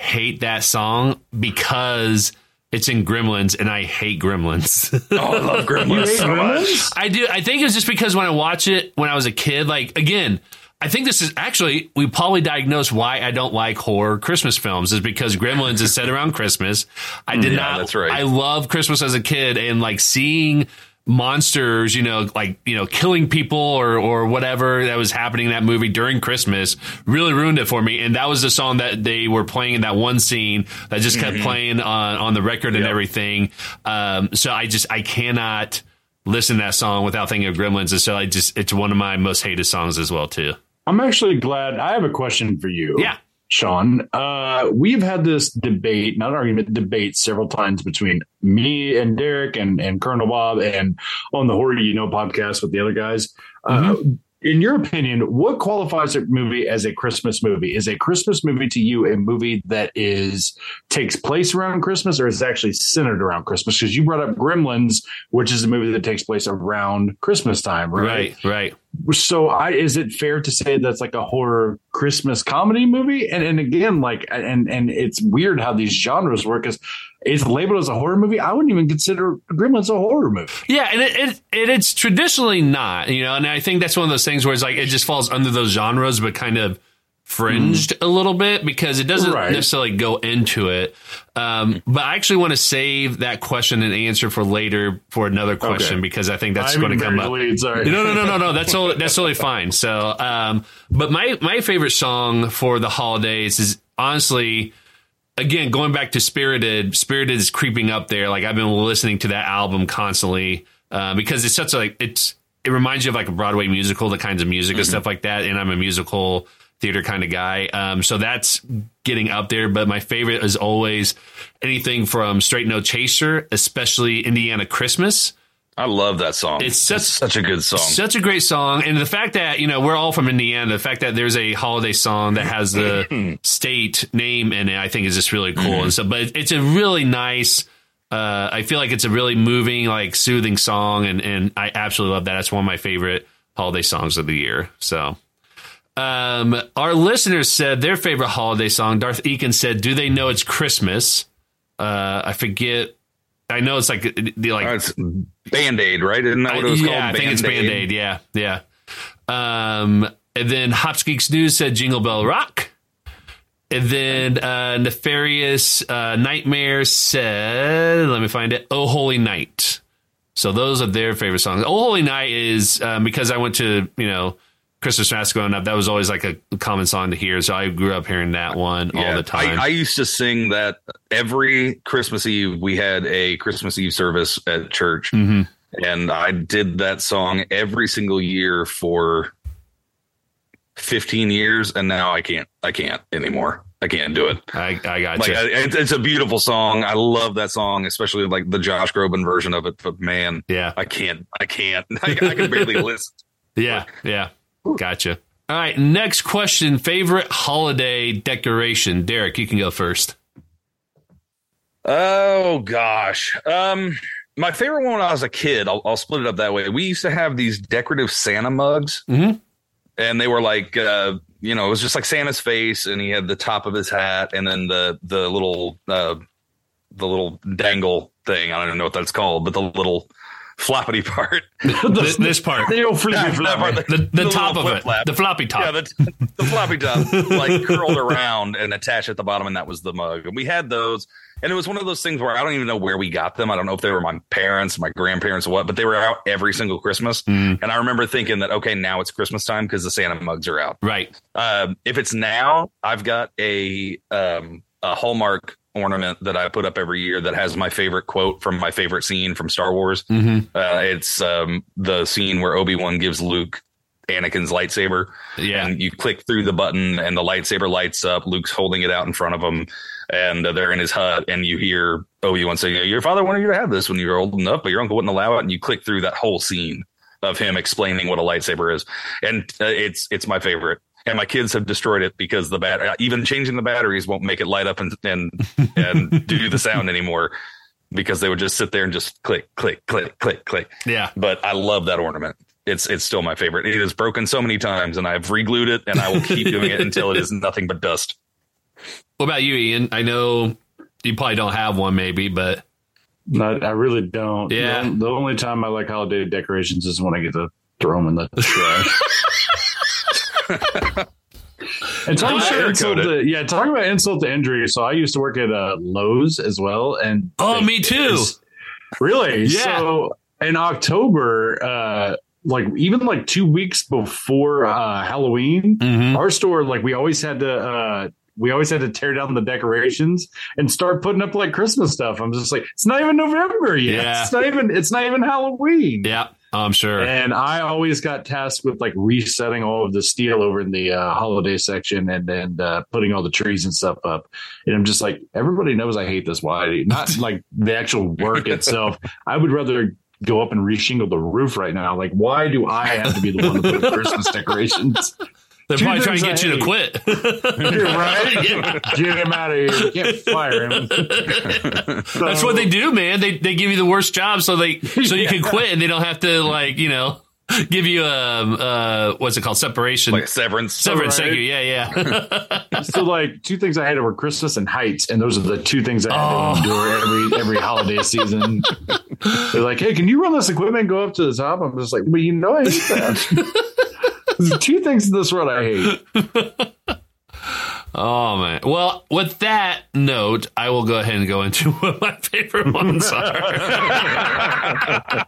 hate that song because it's in Gremlins, and I hate Gremlins. Oh, I love Gremlins hate so much. I do. I think it was just because when I watch it when I was a kid, like again, I think this is actually we probably diagnosed why I don't like horror Christmas films is because Gremlins is set around Christmas. I did Yeah, not. that's right. I love Christmas as a kid and like seeing monsters, you know, like you know, killing people or or whatever that was happening in that movie during Christmas really ruined it for me. And that was the song that they were playing in that one scene that just kept playing on on the record and Mm-hmm. Yep. everything. Um, so I just I cannot listen to that song without thinking of Gremlins. And so I just it's one of my most hated songs as well too. I'm actually glad. I have a question for you. Yeah. Sean. Uh, we've had this debate, not argument, debate several times between me and Derek and, and Colonel Bob and on the Horror You Know podcast with the other guys. Uh, Mm-hmm. in your opinion, what qualifies a movie as a Christmas movie? Is a Christmas movie to you a movie that is takes place around Christmas, or is actually centered around Christmas? Because you brought up Gremlins, which is a movie that takes place around Christmas time, right? Right, right. So, I is it fair to say that's like a horror Christmas comedy movie? And and again, like, and and it's weird how these genres work. Because it's labeled as a horror movie. I wouldn't even consider Gremlins a horror movie. Yeah, and it, it, it it's traditionally not, you know, and I think that's one of those things where it's like it just falls under those genres, but kind of fringed a little bit because it doesn't Right. necessarily go into it. Um, but I actually want to save that question and answer for later for another question Okay. because I think that's I going to come up. lead, sorry. No, no, no, no, no. That's totally, that's totally fine. So, um, but my my favorite song for the holidays is honestly, again, going back to Spirited. Spirited is creeping up there. Like I've been listening to that album constantly uh, because it's such a like it's it reminds you of like a Broadway musical, the kinds of music and stuff like that. And I'm a musical theater kind of guy, um, so that's getting up there. But my favorite is always anything from Straight No Chaser, especially Indiana Christmas. I love that song. It's such- such a good song. Such a great song, and the fact that you know we're all from Indiana, the fact that there's a holiday song that has the state name in it, I think is just really cool. And so, but it's a really nice. Uh, I feel like it's a really moving, like soothing song, and and I absolutely love that. It's one of my favorite holiday songs of the year. So. Um, our listeners said their favorite holiday song. Darth Eakin said, "Do they know it's Christmas?" Uh, I forget. I know it's like the like Oh, it's Band Aid, right? Isn't that what it was yeah, called? I think it's Band Aid. Yeah, yeah. Um, and then Hops Geeks News said Jingle Bell Rock. And then uh, Nefarious uh, Nightmare said, let me find it, Oh Holy Night. So those are their favorite songs. Oh Holy Night is um, because I went to, you know, Christmas Mass growing up. That was always like a common song to hear. So I grew up hearing that one all the time. I, I used to sing that every Christmas Eve. We had a Christmas Eve service at church, Mhm. and I did that song every single year for 15 years, and now I can't. I can't anymore. I can't do it. I, I got Like you. I, it's, a beautiful song. I love that song, especially like the Josh Groban version of it. But man, yeah. I can't. I can't. I, I can barely listen. Yeah, yeah. Gotcha. All right, next question. Favorite holiday decoration? Derek, you can go first. Oh gosh. Um my favorite one when I was a kid, I'll, I'll split it up that way. We used to have these decorative Santa mugs, Mhm. and they were like, uh, you know, it was just like Santa's face, and he had the top of his hat, and then the the little uh, the little dangle thing. I don't even know what that's called, but the little floppity part. This, this part, They don't flippy That- that floppy. part, the, the little top of it, flap. the floppy top. Yeah, the, the floppy top like curled around and attached at the bottom, and that was the mug. And we had those, and it was one of those things where I don't even know where we got them. I don't know if they were my parents, my grandparents, or what, but they were out every single Christmas. Mm, And I remember thinking that okay, now it's Christmas time because the Santa mugs are out. right. Um, if it's now, I've got a um, a Hallmark ornament that I put up every year that has my favorite quote from my favorite scene from Star Wars. hmm Uh, it's um, the scene where Obi Wan gives Luke Anakin's lightsaber, Yeah. and you click through the button, and the lightsaber lights up. Luke's holding it out in front of him, and uh, they're in his hut, and you hear Obi Wan say, "Your father wanted you to have this when you were old enough, but your uncle wouldn't allow it." And you click through that whole scene of him explaining what a lightsaber is, and uh, it's it's my favorite. And my kids have destroyed it because the bat uh, even changing the batteries won't make it light up and and and do the sound anymore because they would just sit there and just click click click click click Yeah. but I love that ornament. It's it's still my favorite. It is broken so many times, and I've re-glued it, and I will keep doing it until it is nothing but dust. What about you, Ian? I know you probably don't have one, maybe, but No, I really don't. Yeah. The, the only time I like holiday decorations is when I get to throw them in the trash. and talk about sure insult to, yeah, talk about insult to injury. So I used to work at uh, Lowe's as well, and oh, me too. Really? Yeah. So in October, uh, like even like two weeks before uh, Halloween, hmm our store like we always had to uh we always had to tear down the decorations and start putting up like Christmas stuff. I'm just like, it's not even November yet. Yeah. It's not even it's not even Halloween. Yeah. I'm sure. And I always got tasked with like resetting all of the steel over in the uh, holiday section and then uh, putting all the trees and stuff up. And I'm just like, everybody knows I hate this. Why? Not like the actual work itself. I would rather go up and reshingle the roof right now. Like, why do I have to be the one to put Christmas decorations? They're Two probably trying to get I you to quit. You're right. Get him out of here. You can't fire him. That's what they do, man. They they give you the worst job so they so you can quit and they don't have to like you know give you a uh what's it called separation like severance. severance. Thank you. Yeah, yeah. So like two things I hated were Christmas and heights, and those are the two things I had to endure every every holiday season. They're like, "Hey, can you run this equipment and go up to the top?" I'm just like, "Well, you know, I hate that." There's two things in this world I hate. Oh man. Well, with that note, I will go ahead and go into what my favorite ones are.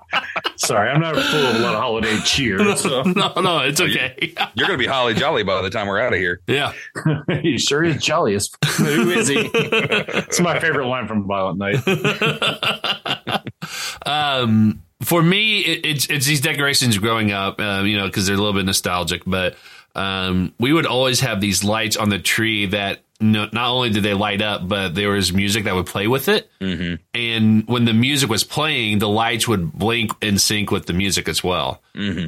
Sorry, I'm not full of a lot of holiday cheer. So. no, no, it's okay. You're going to be holly jolly by the time we're out of here. yeah. he sure is jolly as. Who is he? it's my favorite line from Violent Night. um, for me, it, it's it's these decorations growing up, uh, you know, because they're a little bit nostalgic. But um, we would always have these lights on the tree that no, not only did they light up, but there was music that would play with it. Mm-hmm. And when the music was playing, the lights would blink in sync with the music as well.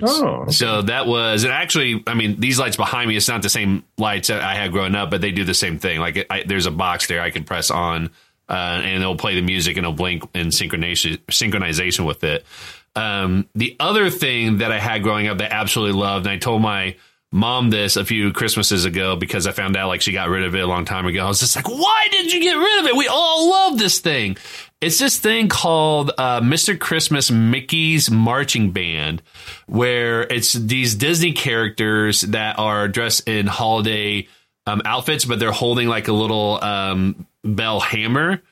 Oh, So that was, and actually, I mean, these lights behind me, it's not the same lights that I had growing up, but they do the same thing. Like, I, there's a box there I can press on, uh, and it'll play the music and it'll blink in synchronization, synchronization with it. Um, the other thing that I had growing up that I absolutely loved, and I told my mom this a few Christmases ago because I found out like she got rid of it a long time ago. I was just like, why did you get rid of it? We all love this thing. It's this thing called uh, Mr. Christmas Mickey's Marching Band, where it's these Disney characters that are dressed in holiday um, outfits, but they're holding like a little um, bell hammer,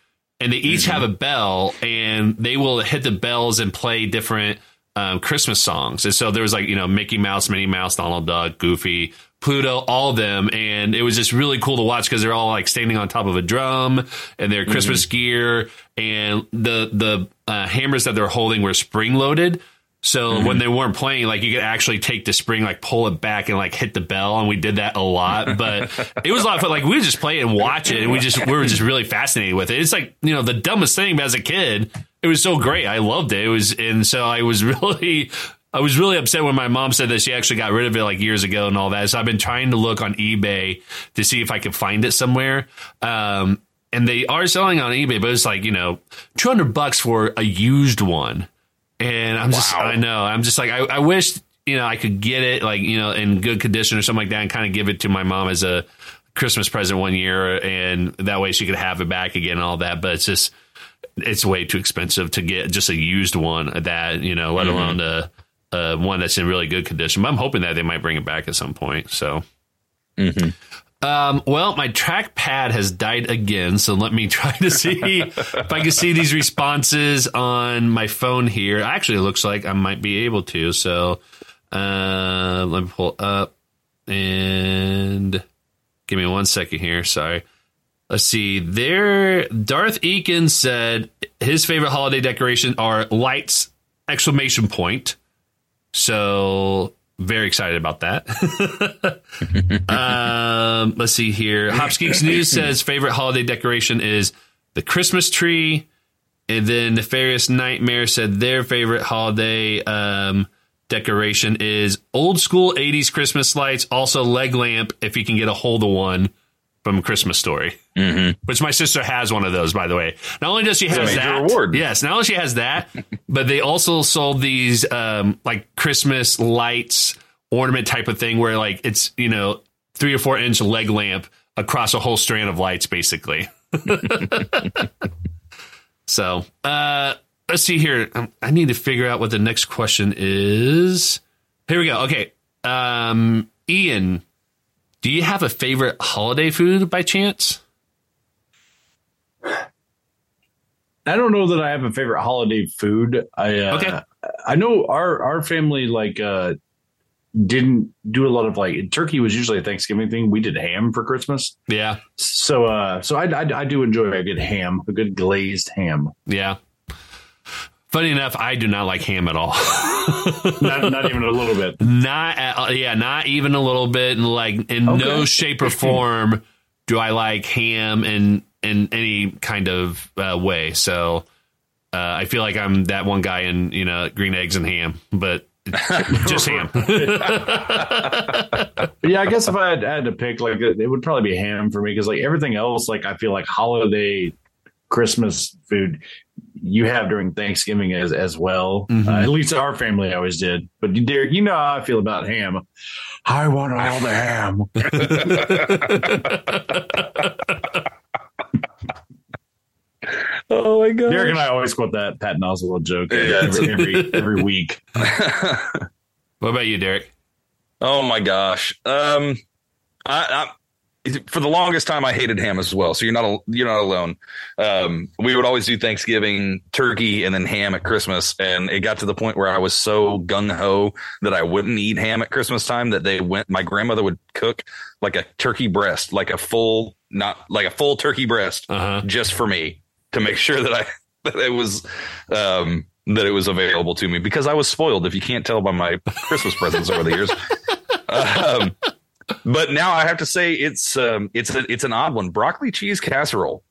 and they each have a bell, and they will hit the bells and play different um, Christmas songs. And so there was like you know Mickey Mouse, Minnie Mouse, Donald Duck, Goofy, Pluto, all of them, and it was just really cool to watch because they're all like standing on top of a drum and their Christmas gear, and the the uh, hammers that they're holding were spring loaded. So when they weren't playing, like you could actually take the spring, like pull it back and like hit the bell, and we did that a lot. But it was a lot of fun. Like we would just play it and watch it, and we just we were just really fascinated with it. It's like you know the dumbest thing, but as a kid, it was so great. I loved it. It was, and so I was really. I was really upset when my mom said that she actually got rid of it like years ago and all that. So I've been trying to look on eBay to see if I could find it somewhere. Um, and they are selling on eBay, but it's like, you know, 200 bucks for a used one. And I'm just, I know, I'm just like, I, I wish, you know, I could get it like, you know, in good condition or something like that and kind of give it to my mom as a Christmas present one year. And that way she could have it back again and all that. But it's just, it's way too expensive to get just a used one that, you know, let alone a, a one that's in really good condition. But I'm hoping that they might bring it back at some point. So. Um, well, my trackpad has died again, so let me try to see if I can see these responses on my phone here. Actually, it looks like I might be able to. So, uh, let me pull up and give me one second here. Sorry. Let's see. There, Darth Eakin said his favorite holiday decoration are lights! Exclamation point. So very excited about that. um, let's see here. Hops News says favorite holiday decoration is the Christmas tree. And then Nefarious Nightmare said their favorite holiday um, decoration is old school 80s Christmas lights, also leg lamp if you can get a hold of one from Christmas Story. Mm-hmm. Which my sister has one of those, by the way. Not only does she have major that, reward. yes, not only she has that, but they also sold these um, like Christmas lights ornament type of thing where like it's you know three or four inch leg lamp across a whole strand of lights, basically. so uh, let's see here. Um, I need to figure out what the next question is. Here we go. Okay, um, Ian, do you have a favorite holiday food by chance? I don't know that I have a favorite holiday food. I uh, Okay. I know our our family like uh didn't do a lot of like turkey was usually a Thanksgiving thing. We did ham for Christmas, Yeah, so uh so I I, I do enjoy a good ham, a good glazed ham. yeah. Funny enough, I do not like ham at all. not, not even a little bit. Not uh, yeah, not even a little bit. And like in Okay. no shape or form do I like ham in in any kind of uh, way. So uh, I feel like I'm that one guy in you know green eggs and ham, but just ham. Yeah, I guess if I had, had to pick, like it, it would probably be ham for me because like everything else, like I feel like holiday Christmas food you have during Thanksgiving as as well. Mhm. Uh, at least our family always did. But Derek, you know how I feel about ham. I want all the ham. oh my god. Derek and I always quote that Pat Oswalt joke Yeah, every, every every week. what about you, Derek? oh my gosh. Um, I, I for the longest time I hated ham as well. So you're not you're not alone. Um, we would always do Thanksgiving turkey and then ham at Christmas, and it got to the point where I was so gung ho that I wouldn't eat ham at Christmas time that they went. My grandmother would cook like a turkey breast, like a full not like a full turkey breast, Uh huh. just for me to make sure that I that it was um that it was available to me because I was spoiled if you can't tell by my Christmas presents over the years. Um, but now I have to say it's um it's a, it's an odd one. Broccoli cheese casserole.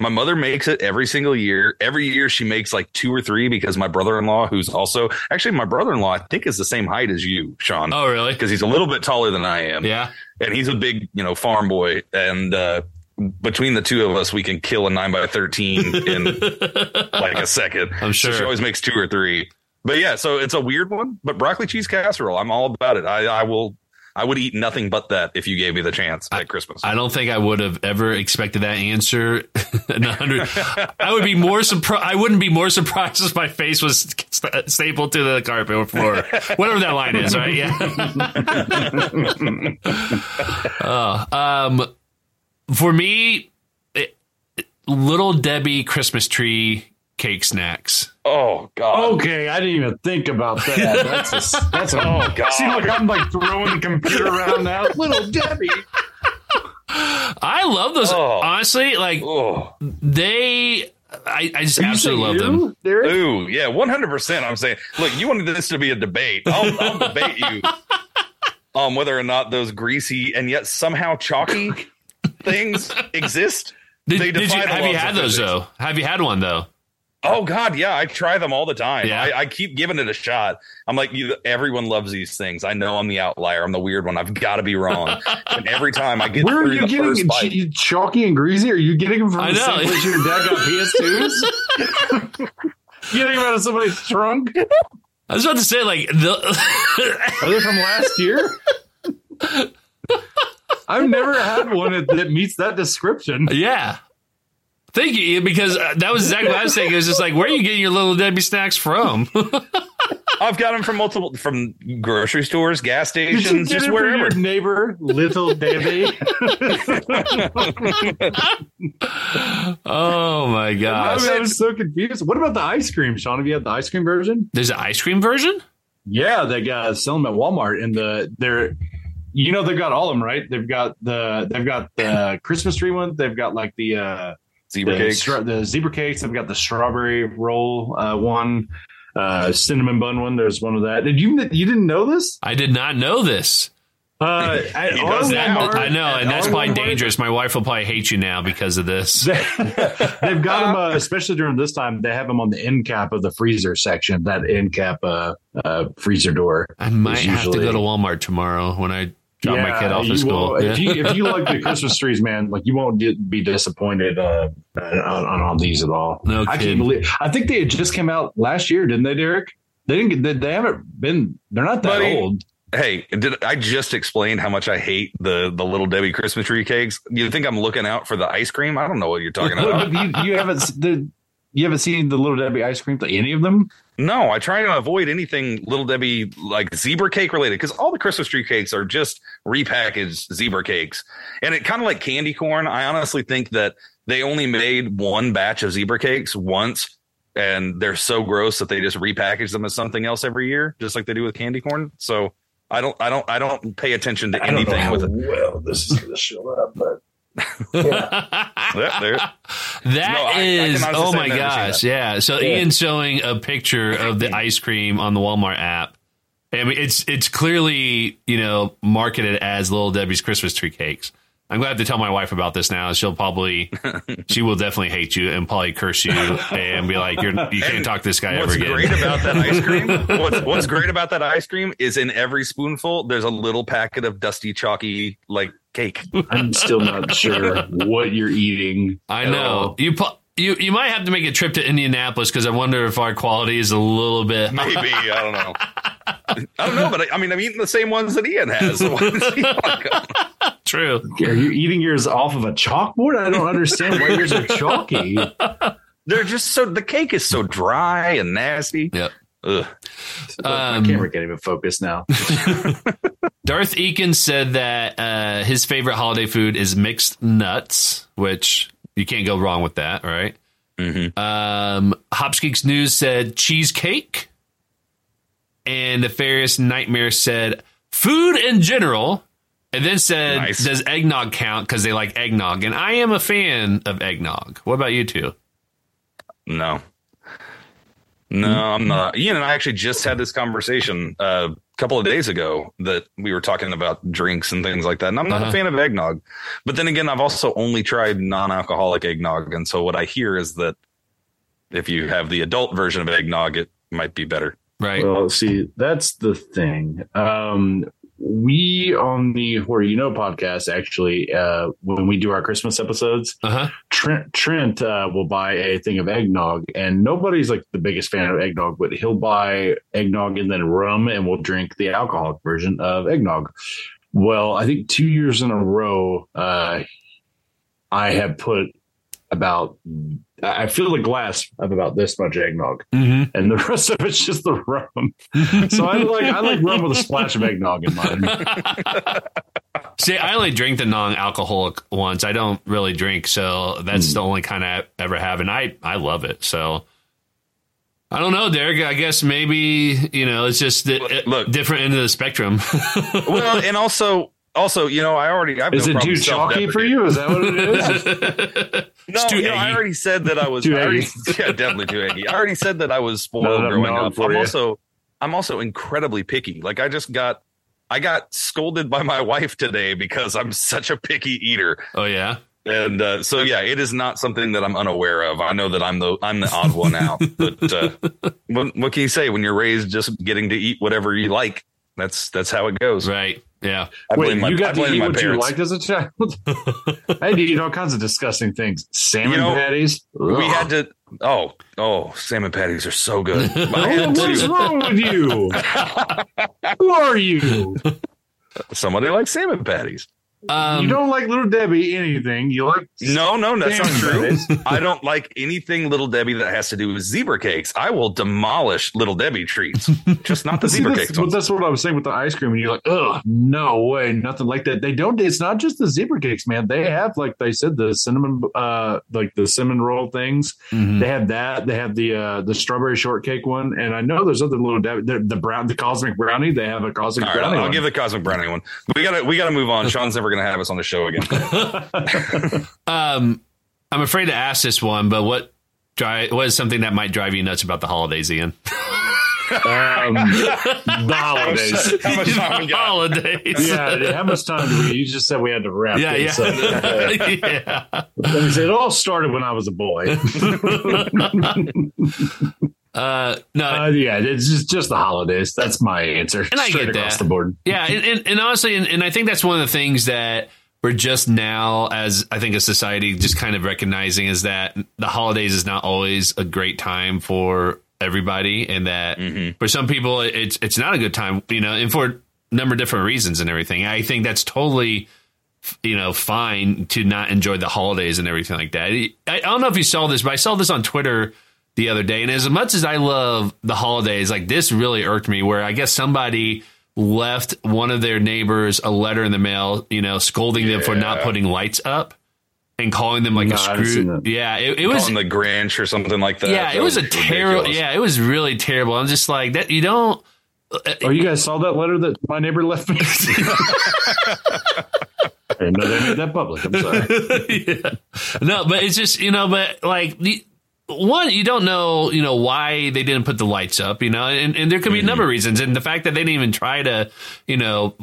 My mother makes it every single year. Every year she makes like two or three because my brother-in-law, who's also actually my brother-in-law, I think is the same height as you, Sean, Oh, really? because he's a little bit taller than I am Yeah. and he's a big, you know, farm boy. And uh, between the two of us, we can kill a nine by thirteen in like a second. I'm sure. So she always makes two or three. But yeah, so it's a weird one. But broccoli cheese casserole, I'm all about it. I, I will. I would eat nothing but that if you gave me the chance at Christmas. I don't think I would have ever expected that answer. I would be more surprised. I wouldn't be more surprised if my face was st- stapled to the carpet or floor, whatever that line is. Right? Yeah. Oh, um, for me, it, little Debbie Christmas tree cake snacks. oh God. Okay, I didn't even think about that. That's a, that's a, Oh, oh God. See, look, I'm like throwing the computer around now. Little Debbie. I love those. Oh. Honestly, like Oh. they, I, I just absolutely love them. Derek? Ooh, yeah, one hundred percent. I'm saying, look, you wanted this to be a debate. I'll, I'll debate you on whether or not those greasy and yet somehow chalky things exist. Did, They did you defy the have you had of those physics. though? Have you had one though? Oh God, yeah, I try them all the time. Yeah. I, I keep giving it a shot. I'm like, you, everyone loves these things. I know I'm the outlier. I'm the weird one. I've got to be wrong. and every time I get Where are you the getting first bite, chalky and greasy? Are you getting them from I the know. same place your dad got PS2s? getting them out of somebody's trunk? I was about to say like the. Are they from last year? I've never had one that, that meets that description. Yeah. Thank you, because uh, that was exactly what I was saying. It was just like, where are you getting your little Debbie snacks from? I've got them from multiple from grocery stores, gas stations, just it from wherever. your neighbor, Little Debbie? oh my I, gosh. I was so confused. What about the ice cream, Sean? Have you had the ice cream version? There's an ice cream version? Yeah, they got sell them at Walmart, and the they're, you know, they've got all of them, right? They've got the they've got the Christmas tree one. They've got like the uh, Zebra the, cakes. stra- the zebra cakes. I've got the strawberry roll uh, one, uh, cinnamon bun one. There's one of that. Did you you didn't know this? I did not know this. Uh, at He does now. Walmart- I know, and that's our probably Walmart, dangerous. My wife will probably hate you now because of this. They, they've got them, uh, especially during this time. They have them on the end cap of the freezer section. That end cap uh, uh, freezer door. I might is have to go to Walmart tomorrow when I drop my kid off you at school. will- Yeah. If, you, if you like the Christmas trees, man, like you won't be disappointed uh, on, on, on these at all. No I kidding. can't believe. I think they had just came out last year, didn't they, Derek? They didn't. Get, they, they haven't been. They're not that Buddy, old. Hey, did I just explained how much I hate the the little Debbie Christmas tree cakes? You think I'm looking out for the ice cream? I don't know what you're talking about. you, you haven't. The, you haven't seen the little Debbie ice cream? Any of them? No, I try to avoid anything little Debbie like zebra cake related because all the Christmas tree cakes are just repackaged zebra cakes. And it kind of like candy corn. I honestly think that they only made one batch of zebra cakes once and they're so gross that they just repackage them as something else every year, just like they do with candy corn. So I don't I don't I don't pay attention to I don't know anything how with it. well this is going to show up, but Yeah, there. That No, I- I is, can honestly oh my I've never seen gosh, yeah. So Yeah. Ian's showing a picture of the ice cream on the Walmart app. I mean, it's it's clearly you know marketed as Little Debbie's Christmas tree cakes. I'm glad to tell my wife about this now. She'll probably, she will definitely hate you and probably curse you and be like, "You're you can't talk to this guy What's ever again." What's great about that ice cream? What's, what's great about that ice cream is in every spoonful, there's a little packet of dusty, chalky like cake. I'm still not sure what you're eating. I know all. you. pu- You you might have to make a trip to Indianapolis because I wonder if our quality is a little bit. Maybe I don't know. I don't know, but I, I mean, I'm eating the same ones that Ian has. So why does he want to go? True. Are you eating yours off of a chalkboard? I don't understand why yours are chalky. They're just so the cake is so dry and nasty. Yep. Ugh. My Um, camera can't even focus now. Darth Eakin said that uh, his favorite holiday food is mixed nuts, which you can't go wrong with that, right? Mhm. Um, Hopsgeeks News said cheesecake, and the Nefarious Nightmare said food in general, and then said Nice. does eggnog count because they like eggnog, and I am a fan of eggnog. What about you two? No. No, I'm not. Ian and I actually just had this conversation uh, couple of days ago that we were talking about drinks and things like that. And I'm not Uh-huh. a fan of eggnog. But then again, I've also only tried non alcoholic eggnog. And so what I hear is that if you have the adult version of eggnog, it might be better. Right. Well, see, that's the thing. Um, we on the Horror You Know podcast, actually, uh, when we do our Christmas episodes, Uh huh. Trent Trent uh, will buy a thing of eggnog, and nobody's like the biggest fan of eggnog, but he'll buy eggnog and then rum, and we'll drink the alcoholic version of eggnog. Well, I think two years in a row, uh, I have put about I fill a glass of about this much eggnog, hmm and the rest of it's just the rum. so I like I like rum with a splash of eggnog in mine. See, I only drink the non-alcoholic ones. I don't really drink, so that's the only kind I ever have, and I I love it. So I don't know, Derek. I guess maybe you know it's just the, Look- look. different end of the spectrum. Well, and also, also, you know, I already, I've been around. Is no it too chalky for you? Is that what it is? No, too you know, I already said that I was Too I already, yeah, definitely too eggy. I already said that I was spoiled Not enough growing up. I'm you. also I'm also incredibly picky. Like I just got I got scolded by my wife today because I'm such a picky eater. oh yeah, And uh, so yeah, it is not something that I'm unaware of. I know that I'm the I'm the odd one out. But uh, what, what can you say when you're raised just getting to eat whatever you like? That's that's how it goes. right. Yeah. I Wait, blame my, you I got to blame eat my what you liked as a child? I had to eat all kinds of disgusting things. Salmon You know, patties. We had to. Oh, oh, salmon patties are so good. I had what's wrong with you? Who are you? Somebody likes salmon patties. Um, you don't like Little Debbie anything. You like No, no, that's not true. I don't like anything Little Debbie that has to do with zebra cakes. I will demolish Little Debbie treats, just not the See, zebra cakes. but that's what I was saying with the ice cream. And you're like, oh, no way, nothing like that. They don't. It's not just the zebra cakes, man. They have, like they said, the cinnamon, uh, like the cinnamon roll things. mhm. They have that. They have the uh, the strawberry shortcake one, and I know there's other little Debbie, the, the brown, the cosmic brownie. They have a cosmic All right, brownie. I'll, I'll one. give the cosmic brownie one. We gotta, we gotta move on. Sean's never gonna have us on the show again. Um, I'm afraid to ask this one, but what dri- what is something that might drive you nuts about the holidays, Ian? um, the holidays. How much time we holidays. yeah, how much time do we? You just said we had to wrap. Yeah, this yeah. up. yeah. Let me say, it all started when I was a boy. Uh, no, Uh, yeah, it's just, just the holidays. That's my answer. And I get across that. the board. Yeah, and, and, and honestly, and, and I think that's one of the things that we're just now, as I think a society, just kind of recognizing is that the holidays is not always a great time for everybody, and that Mhm. for some people it's it's not a good time, you know, and for a number of different reasons and everything. I think that's totally. You know, fine to not enjoy the holidays and everything like that. I, I don't know if you saw this, but I saw this on Twitter the other day. And as much as I love the holidays, like this really irked me where I guess somebody left one of their neighbors a letter in the mail, you know, scolding them for not putting lights up and calling them like No, a I screw. Yeah, it, it was. on the Grinch or something like that. yeah, That it was a terrible. Yeah, it was really terrible. I'm just like that. You don't. Uh, oh, you guys saw that letter that my neighbor left me? I didn't know they made that public. I'm sorry. yeah. No, but it's just you know, but like the one, you don't know, you know, why they didn't put the lights up, you know, and, and there could be a number of mm-hmm. reasons, and the fact that they didn't even try to, you know.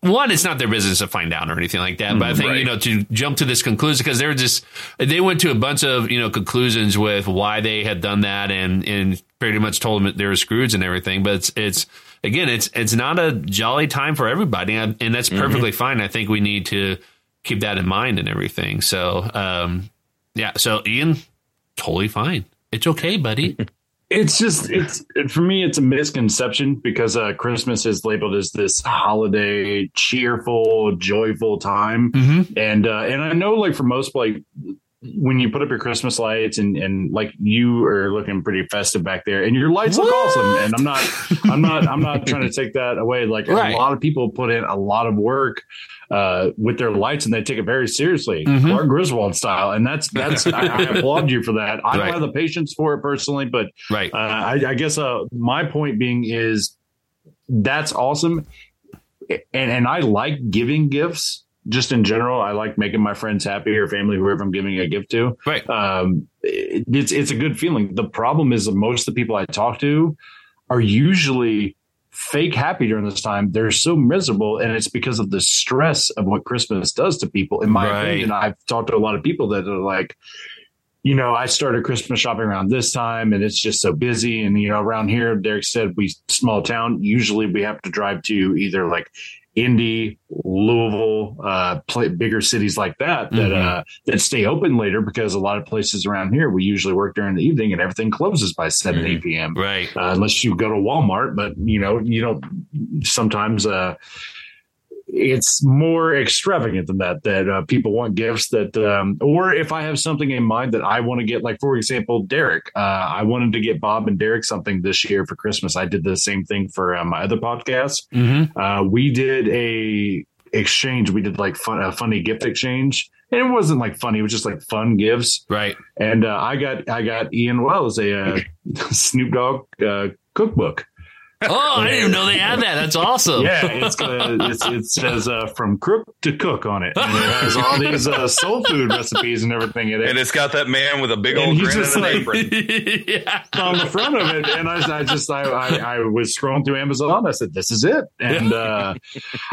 One, it's not their business to find out or anything like that. But I mm-hmm. think Right. you know to jump to this conclusion because they're just they went to a bunch of you know conclusions with why they had done that and and pretty much told them that they were screws and everything. But it's it's again it's it's not a jolly time for everybody, and and that's mm-hmm. perfectly fine. I think we need to keep that in mind and everything. So um, yeah, so Ian, totally fine. It's okay, buddy. It's just it's it, for me. It's a misconception because uh, Christmas is labeled as this holiday, cheerful, joyful time, mm-hmm. and uh, and I know like for most like when you put up your Christmas lights and and like you are looking pretty festive back there, and your lights look awesome. And I'm not I'm not I'm not trying to take that away. Like Right. a lot of people put in a lot of work uh, with their lights, and they take it very seriously, Mhm. Clark Griswold style. And that's that's I, I applaud you for that. I Right. don't have the patience for it personally, but Right. uh, I, I guess uh, my point being is that's awesome, and and I like giving gifts. Just in general, I like making my friends happy or family, whoever I'm giving a gift to. Right. Um, it, it's it's a good feeling. The problem is that most of the people I talk to are usually fake happy during this time. They're so miserable, and it's because of the stress of what Christmas does to people. In my Right. opinion, I've talked to a lot of people that are like, you know, I started Christmas shopping around this time and it's just so busy. And, you know, around here, Derek said we small town. Usually we have to drive to either like Indy, Louisville, uh, play, bigger cities like that, that, Mhm. uh, that stay open later because a lot of places around here, we usually work during the evening and everything closes by 7, Mhm. 8 p.m. Right. Uh, unless you go to Walmart, but you know, you don't sometimes, uh, it's more extravagant than that, that uh, people want gifts that, um, or if I have something in mind that I want to get, like, for example, Derek, uh, I wanted to get Bob and Derek something this year for Christmas. I did the same thing for uh, my other podcast. Mm-hmm. Uh, we did a exchange. We did like fun, a funny gift exchange. And it wasn't like funny. It was just like fun gifts. Right. And uh, I got I got Ian Wells a uh, Snoop Dogg uh, cookbook. Oh, I didn't even know they had that. That's awesome. Yeah, it's, uh, it's it says uh, from crook to cook on it. And it has all these uh, soul food recipes and everything in it. And it's got that man with a big And old he's grin just and an like- apron. yeah. on the front of it, and I, I just I, I I was scrolling through Amazon. and I said, "This is it," and uh,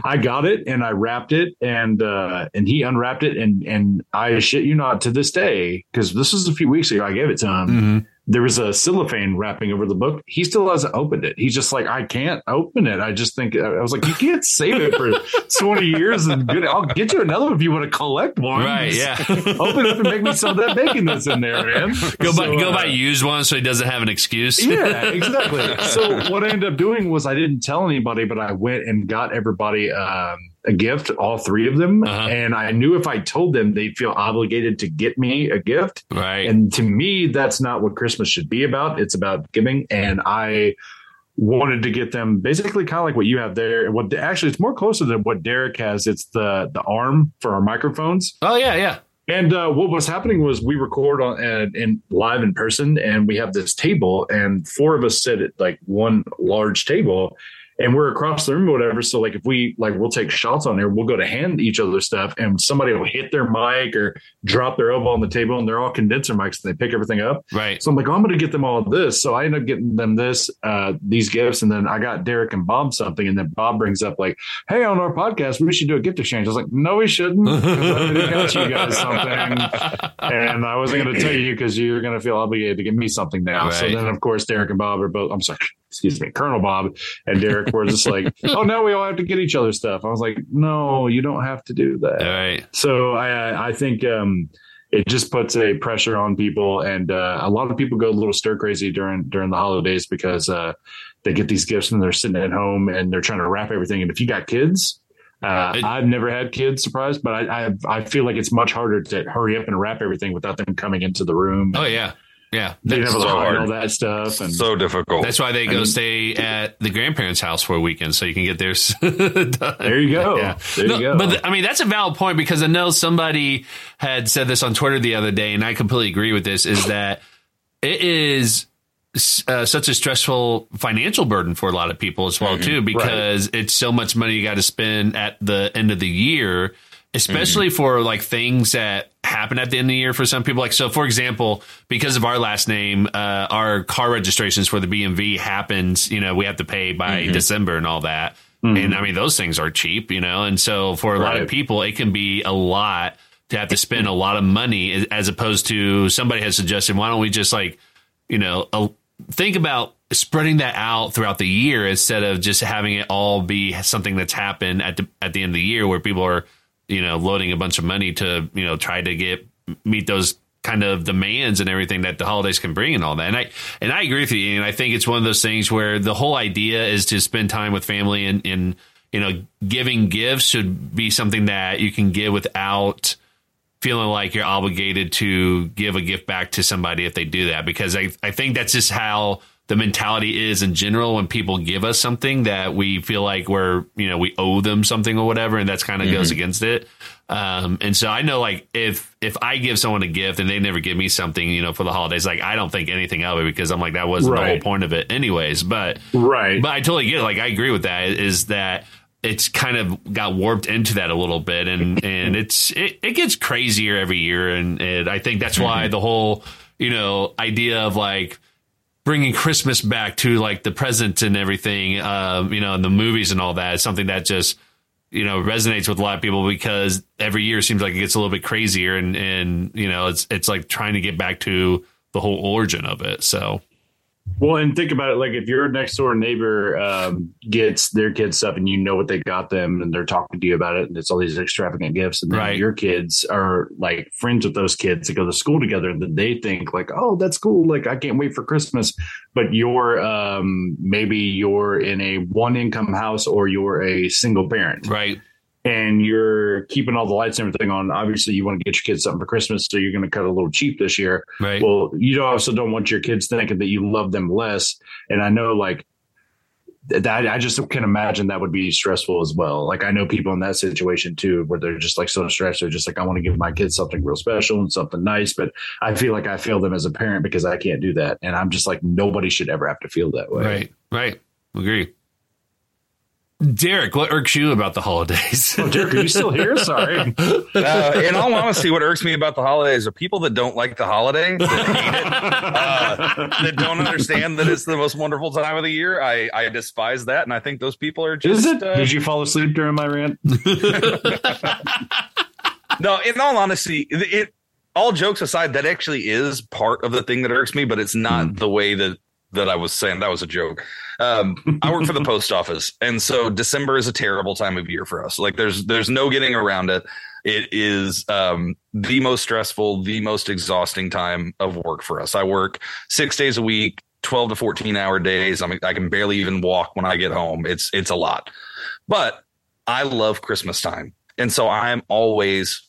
I got it, and I wrapped it, and uh, and he unwrapped it, and and I shit you not, to this day, because this was a few weeks ago, I gave it to him. Mm-hmm. There was a cellophane wrapping over the book. He still hasn't opened it. He's just like, I can't open it. I just think I was like, you can't save it for twenty years and good. I'll get you another one if you want to collect one. Right. Yeah. Open it up and make me some of that bacon that's in there, man. Go buy go uh, buy used one so he doesn't have an excuse. yeah, exactly. So what I ended up doing was I didn't tell anybody, but I went and got everybody um, a gift, all three of them, Uh-huh. and I knew if I told them, they'd feel obligated to get me a gift. Right. And to me, that's not what Christmas should be about. It's about giving, and I wanted to get them basically kind of like what you have there. What actually it's more closer than what Derek has. It's the the arm for our microphones. oh yeah, yeah. And uh, what was happening was we record on uh, in live in person, and we have this table, and four of us sit at like one large table, and we're across the room or whatever. So like if we like we'll take shots on there, we'll go to hand each other stuff, and somebody will hit their mic or drop their elbow on the table, and they're all condenser mics, and they pick everything up. Right. So I'm like, oh, I'm going to get them all this. So I end up getting them this, uh, these gifts. And then I got Derek and Bob something. And then Bob brings up like, Hey, on our podcast, we should do a gift exchange. I was like, no, we shouldn't. I got you guys something. And I wasn't going to tell you because you're going to feel obligated to give me something now. So then of course, Derek and Bob are both, I'm sorry, excuse me, Colonel Bob and Derek were just like, oh, now we all have to get each other stuff. I was like, no, you don't have to do that. All right. So I I think um, it just puts a pressure on people, and uh, a lot of people go a little stir crazy during during the holidays because uh, they get these gifts and they're sitting at home and they're trying to wrap everything. And if you got kids. Uh, It- I've never had kids surprised, but I, I I feel like it's much harder to hurry up and wrap everything without them coming into the room. Oh yeah. Yeah. they That's, have so a hard. all that stuff, and so difficult. that's why they I go mean- stay at the grandparents' house for a weekend so you can get theirs done. there you go. Yeah. There No, you go. But th- I mean, that's a valid point because I know somebody had said this on Twitter the other day, and I completely agree with this. Is that it is uh, such a stressful financial burden for a lot of people as well mm-hmm. too because right. it's so much money you got to spend at the end of the year especially mm-hmm. for like things that happen at the end of the year for some people like so for example because of our last name uh, our car registrations for the bmv happens you know we have to pay by mm-hmm. december and all that mm-hmm. and i mean those things are cheap you know and so for a right. lot of people it can be a lot to have to spend a lot of money as opposed to somebody has suggested why don't we just like you know a, think about spreading that out throughout the year instead of just having it all be something that's happened at the at the end of the year where people are you know loading a bunch of money to you know try to get meet those kind of demands and everything that the holidays can bring and all that. And I and I agree with you. And I think it's one of those things where the whole idea is to spend time with family and, and you know giving gifts should be something that you can give without feeling like you're obligated to give a gift back to somebody if they do that because I, I think that's just how the mentality is in general when people give us something that we feel like we're you know we owe them something or whatever and that's kind of mm-hmm. goes against it um, and so i know like if if i give someone a gift and they never give me something you know for the holidays like i don't think anything of it because i'm like that wasn't right. the whole point of it anyways but right but i totally get it like i agree with that is that it's kind of got warped into that a little bit and and it's it, it gets crazier every year and, and i think that's why mm-hmm. the whole you know idea of like bringing Christmas back to like the present and everything, um, you know, and the movies and all that is something that just, you know, resonates with a lot of people because every year seems like it gets a little bit crazier and, and, you know, it's, it's like trying to get back to the whole origin of it. So, well, and think about it like if your next door neighbor um, gets their kids stuff and you know what they got them and they're talking to you about it and it's all these extravagant gifts and then right. your kids are like friends with those kids that go to school together and then they think like, oh, that's cool. Like I can't wait for Christmas. But you're um, maybe you're in a one income house or you're a single parent. Right and you're keeping all the lights and everything on, obviously you want to get your kids something for Christmas, so you're going to cut a little cheap this year. Right. Well, you also don't want your kids thinking that you love them less. And I know, like that, I just can imagine that would be stressful as well. Like I know people in that situation too, where they're just like so stressed. They're just like, I want to give my kids something real special and something nice, but I feel like I fail them as a parent because I can't do that. And I'm just like, nobody should ever have to feel that way. Right. Right. Agree. Derek, what irks you about the holidays? oh, Derek, are you still here? Sorry. Uh, in all honesty, what irks me about the holidays are people that don't like the holiday, that hate it, uh, that don't understand that it's the most wonderful time of the year. I, I despise that, and I think those people are just. Is it? Uh, Did you fall asleep during my rant? no, in all honesty, it. All jokes aside, that actually is part of the thing that irks me, but it's not mm. the way that that I was saying. That was a joke. Um, I work for the post office, and so December is a terrible time of year for us. Like there's there's no getting around it. It is um, the most stressful, the most exhausting time of work for us. I work six days a week, twelve to fourteen hour days. I mean, I can barely even walk when I get home. It's it's a lot, but I love Christmas time, and so I am always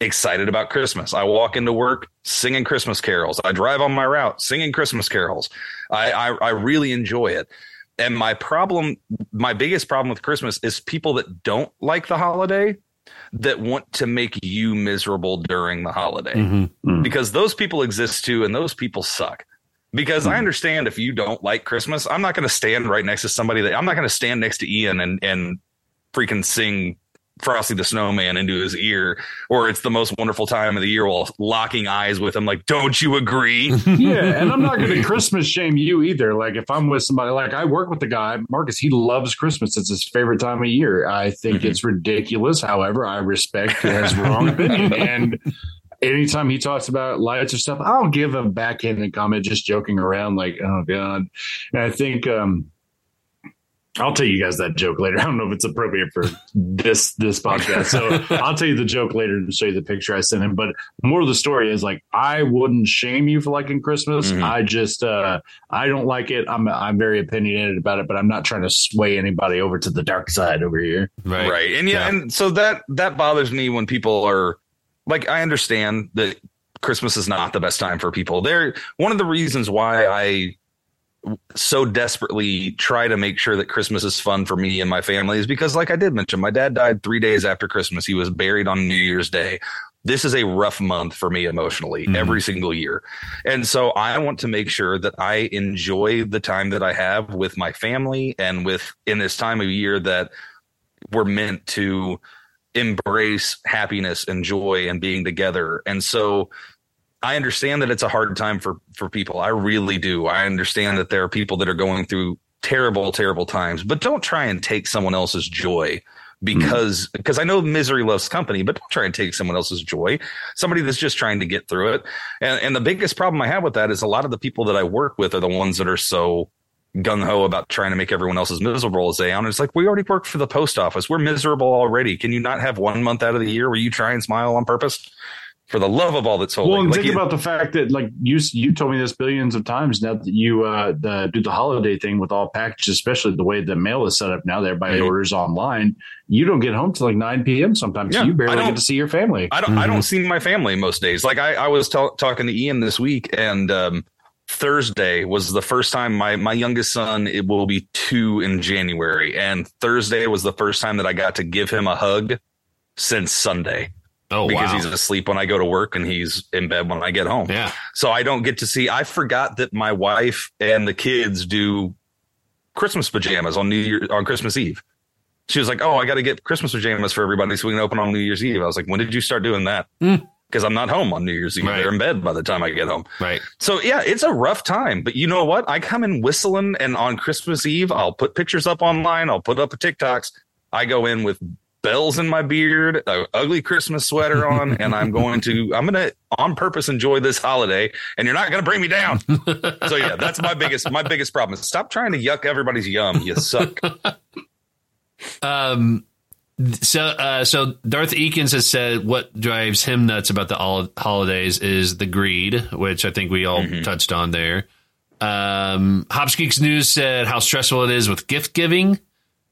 excited about Christmas. I walk into work singing Christmas carols. I drive on my route singing Christmas carols. I, I, I really enjoy it. And my problem, my biggest problem with Christmas is people that don't like the holiday that want to make you miserable during the holiday mm-hmm. Mm-hmm. because those people exist too and those people suck because mm-hmm. I understand if you don't like Christmas, I'm not going to stand right next to somebody that I'm not going to stand next to Ian and and freaking sing Frosty the Snowman into his ear, or it's the most wonderful time of the year while locking eyes with him, like, don't you agree? yeah, and I'm not going to Christmas shame you either. Like, if I'm with somebody, like I work with the guy, Marcus, he loves Christmas. It's his favorite time of year. I think mm-hmm. it's ridiculous. However, I respect his wrong opinion. And anytime he talks about lights or stuff, I'll give a backhanded comment, just joking around, like, oh, God. And I think, um, I'll tell you guys that joke later. I don't know if it's appropriate for this this podcast, so I'll tell you the joke later and show you the picture I sent him. But more of the story is like I wouldn't shame you for liking Christmas. Mm-hmm. I just uh, I don't like it. I'm I'm very opinionated about it, but I'm not trying to sway anybody over to the dark side over here. Right, right, and yeah, yeah. and so that that bothers me when people are like, I understand that Christmas is not the best time for people. There, one of the reasons why I so desperately try to make sure that Christmas is fun for me and my family is because, like I did mention, my dad died three days after Christmas. He was buried on New Year's Day. this is a rough month for me emotionally Mhm. every single year. And so I want to make sure that I enjoy the time that I have with my family and with in this time of year that we're meant to embrace happiness and joy and being together. And so I understand that it's a hard time for for people. I really do. I understand that there are people that are going through terrible terrible times, but don't try and take someone else's joy because mm-hmm. because I know misery loves company, but don't try and take someone else's joy. Somebody that's just trying to get through it. And and the biggest problem I have with that is a lot of the people that I work with are the ones that are so gung ho about trying to make everyone else as miserable as they are. And it's like we already work for the post office. We're miserable already. Can you not have one month out of the year where you try and smile on purpose? For the love of all that's holy. Well, and Like think you- about the fact that, like you, you told me this billions of times now that you uh, the, do the holiday thing with all packages, especially the way the mail is set up now. That everybody Mhm. orders online. You don't get home till like nine p.m. Sometimes Yeah, you I barely don't- get to see your family. I don't. I don't see my family most days. Like I, I was ta- talking to Ian this week, and um, Thursday was the first time my my youngest son it will be two in January, and Thursday was the first time that I got to give him a hug since Sunday Oh because wow. he's asleep when I go to work and he's in bed when I get home. yeah. So I don't get to see. I forgot that my wife and the kids do Christmas pajamas on New Year on Christmas Eve. She was like, "Oh, I got to get Christmas pajamas for everybody so we can open on New Year's Eve." I was like, "When did you start doing that?" Hmm. Because I'm not home on New Year's Eve. Right. They're in bed by the time I get home. Right. So yeah, it's a rough time. But you know what? I come in whistling, and on Christmas Eve, I'll put pictures up online. I'll put up a TikToks. I go in with bells in my beard, a ugly Christmas sweater on, and I'm going to I'm gonna on purpose enjoy this holiday, and you're not gonna bring me down. so yeah, that's my biggest my biggest problem. Is stop trying to yuck everybody's yum. You suck. Um. So, uh, so Darth Eakins has said what drives him nuts about the hol- holidays is the greed, which I think we all Mhm. touched on there. Um, Hops Geeks News said how stressful it is with gift giving,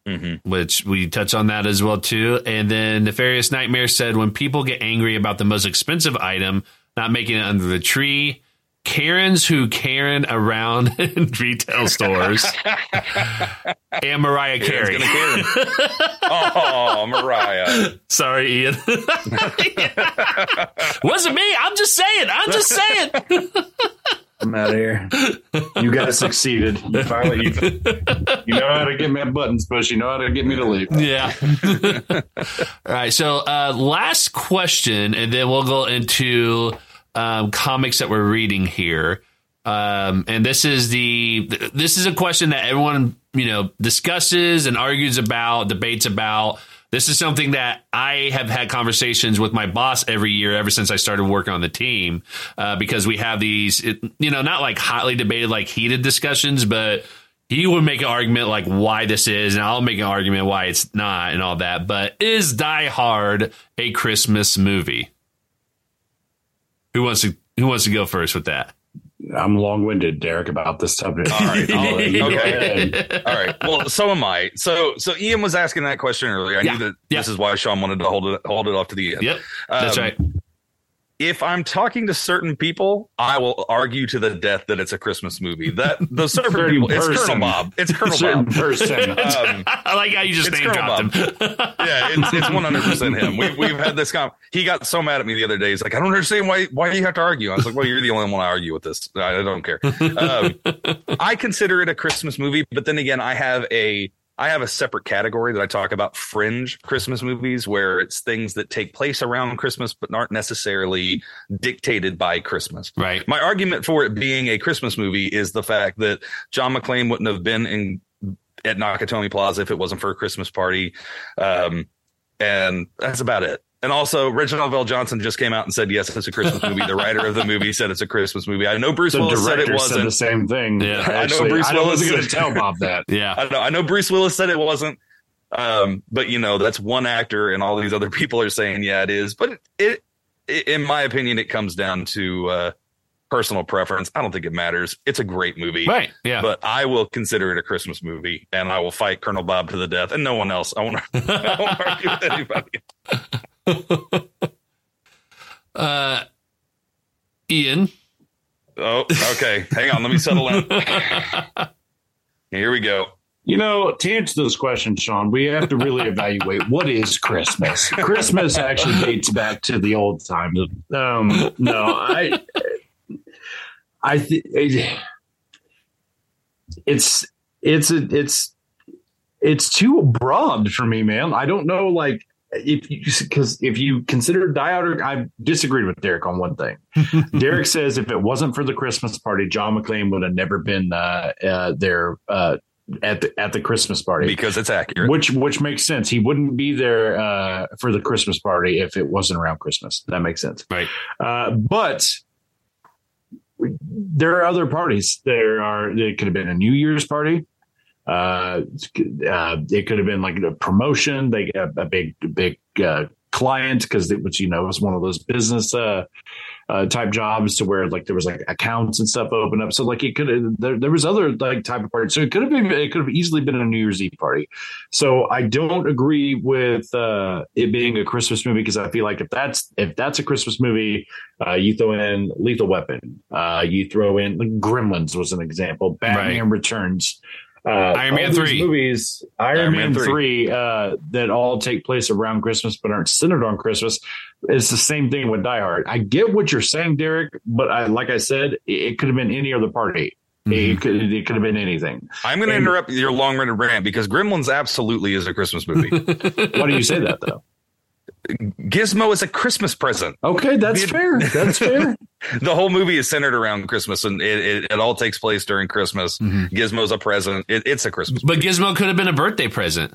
hmm which we touch on that as well too. And then Nefarious Nightmare said when people get angry about the most expensive item not making it under the tree, Karens who Karen around in retail stores, and Mariah Carey. Karen. Oh, Mariah. Sorry, Ian. Wasn't me. I'm just saying. I'm just saying. I'm out of here. You guys succeeded. You finally, you, you know how to get my buttons pushed. You know how to get me to leave. Yeah. All right. So, uh, last question, and then we'll go into um, comics that we're reading here. Um, and this is the this is a question that everyone you know discusses and argues about, debates about. This is something that I have had conversations with my boss every year ever since I started working on the team uh, because we have these, you know, not like hotly debated, like heated discussions, but he would make an argument like why this is, and I'll make an argument why it's not, and all that. But is Die Hard a Christmas movie? Who wants to Who wants to go first with that? I'm long winded, Derek, about this subject. All right. I'll- You go okay. ahead. All right. Well, so am I. So so Ian was asking that question earlier. I Yeah. knew that Yeah. this is why Sean wanted to hold it hold it off to the end. Yep, that's Um, right. If I'm talking to certain people, I will argue to the death that it's a Christmas movie. That those certain Certain people, it's Colonel person. Bob. It's Colonel Certain Bob. person. Um, I like how you just it's name Colonel dropped him. yeah, it's it's 100 percent him. We, we've had this. Com- he got so mad at me the other day. He's like, I don't understand why why you have to argue. I was like, Well, you're the only one I argue with this. I don't care. Um, I consider it a Christmas movie, but then again, I have a I have a separate category that I talk about fringe Christmas movies, where it's things that take place around Christmas but aren't necessarily dictated by Christmas. right. My argument for it being a Christmas movie is the fact that John McClane wouldn't have been in at Nakatomi Plaza if it wasn't for a Christmas party. Um, and that's about it. And also, Reginald VelJohnson just came out and said, yes, it's a Christmas movie. The writer of the movie said it's a Christmas movie. I know Bruce the Willis said it wasn't. the same thing. Yeah. I know Bruce I Willis wasn't going to said- tell Bob that. Yeah. I know, I know Bruce Willis said it wasn't. Um, but you know, that's one actor and all these other people are saying, yeah, it is. But it, it in my opinion, it comes down to, uh, personal preference. I don't think it matters. It's a great movie. Right. Yeah. But I will consider it a Christmas movie, and I will fight Colonel Bob to the death, and no one else. I won't, I won't argue with anybody. Uh, Ian. Oh, okay. Hang on. Let me settle in. Here we go. You know, to answer those questions, Sean, we have to really evaluate what is Christmas. Christmas actually dates back to the old times. Um, no, I, I think it's it's a, it's it's too broad for me, man. I don't know, like if you because if you consider Die I disagreed with Derek on one thing. Derek says if it wasn't for the Christmas party, John McClane would have never been uh, uh, there uh, at the at the Christmas party because it's accurate. Which which makes sense. He wouldn't be there uh, for the Christmas party if it wasn't around Christmas. That makes sense. Right. Uh, but there are other parties. There are. It could have been a New Year's party. Uh, uh, it could have been like a promotion. They got a big, big uh, client because it was, you know, it was one of those business uh, uh, type jobs to where like there was like accounts and stuff open up. So like it could have, there, there was other like type of party. So it could have been, it could have easily been a New Year's Eve party. So I don't agree with uh, it being a Christmas movie because I feel like if that's, if that's a Christmas movie, uh, you throw in Lethal Weapon, uh, you throw in the Gremlins was an example, Batman right. Returns. Uh, Iron Man three movies, Iron, Iron Man, Man, three, uh, that all take place around Christmas but aren't centered on Christmas. It's the same thing with Die Hard. I get what you're saying, Derek, but I, like I said, it, could have been any other party. Mm-hmm. It could it could have been anything. I'm going to interrupt your long winded rant because Gremlins absolutely is a Christmas movie. Why do you say that though? Gizmo is a Christmas present. Okay, that's it, fair. That's fair. the whole movie is centered around Christmas, and it, it, it all takes place during Christmas. Mm-hmm. Gizmo's a present. It, it's a Christmas. But movie. Gizmo could have been a birthday present.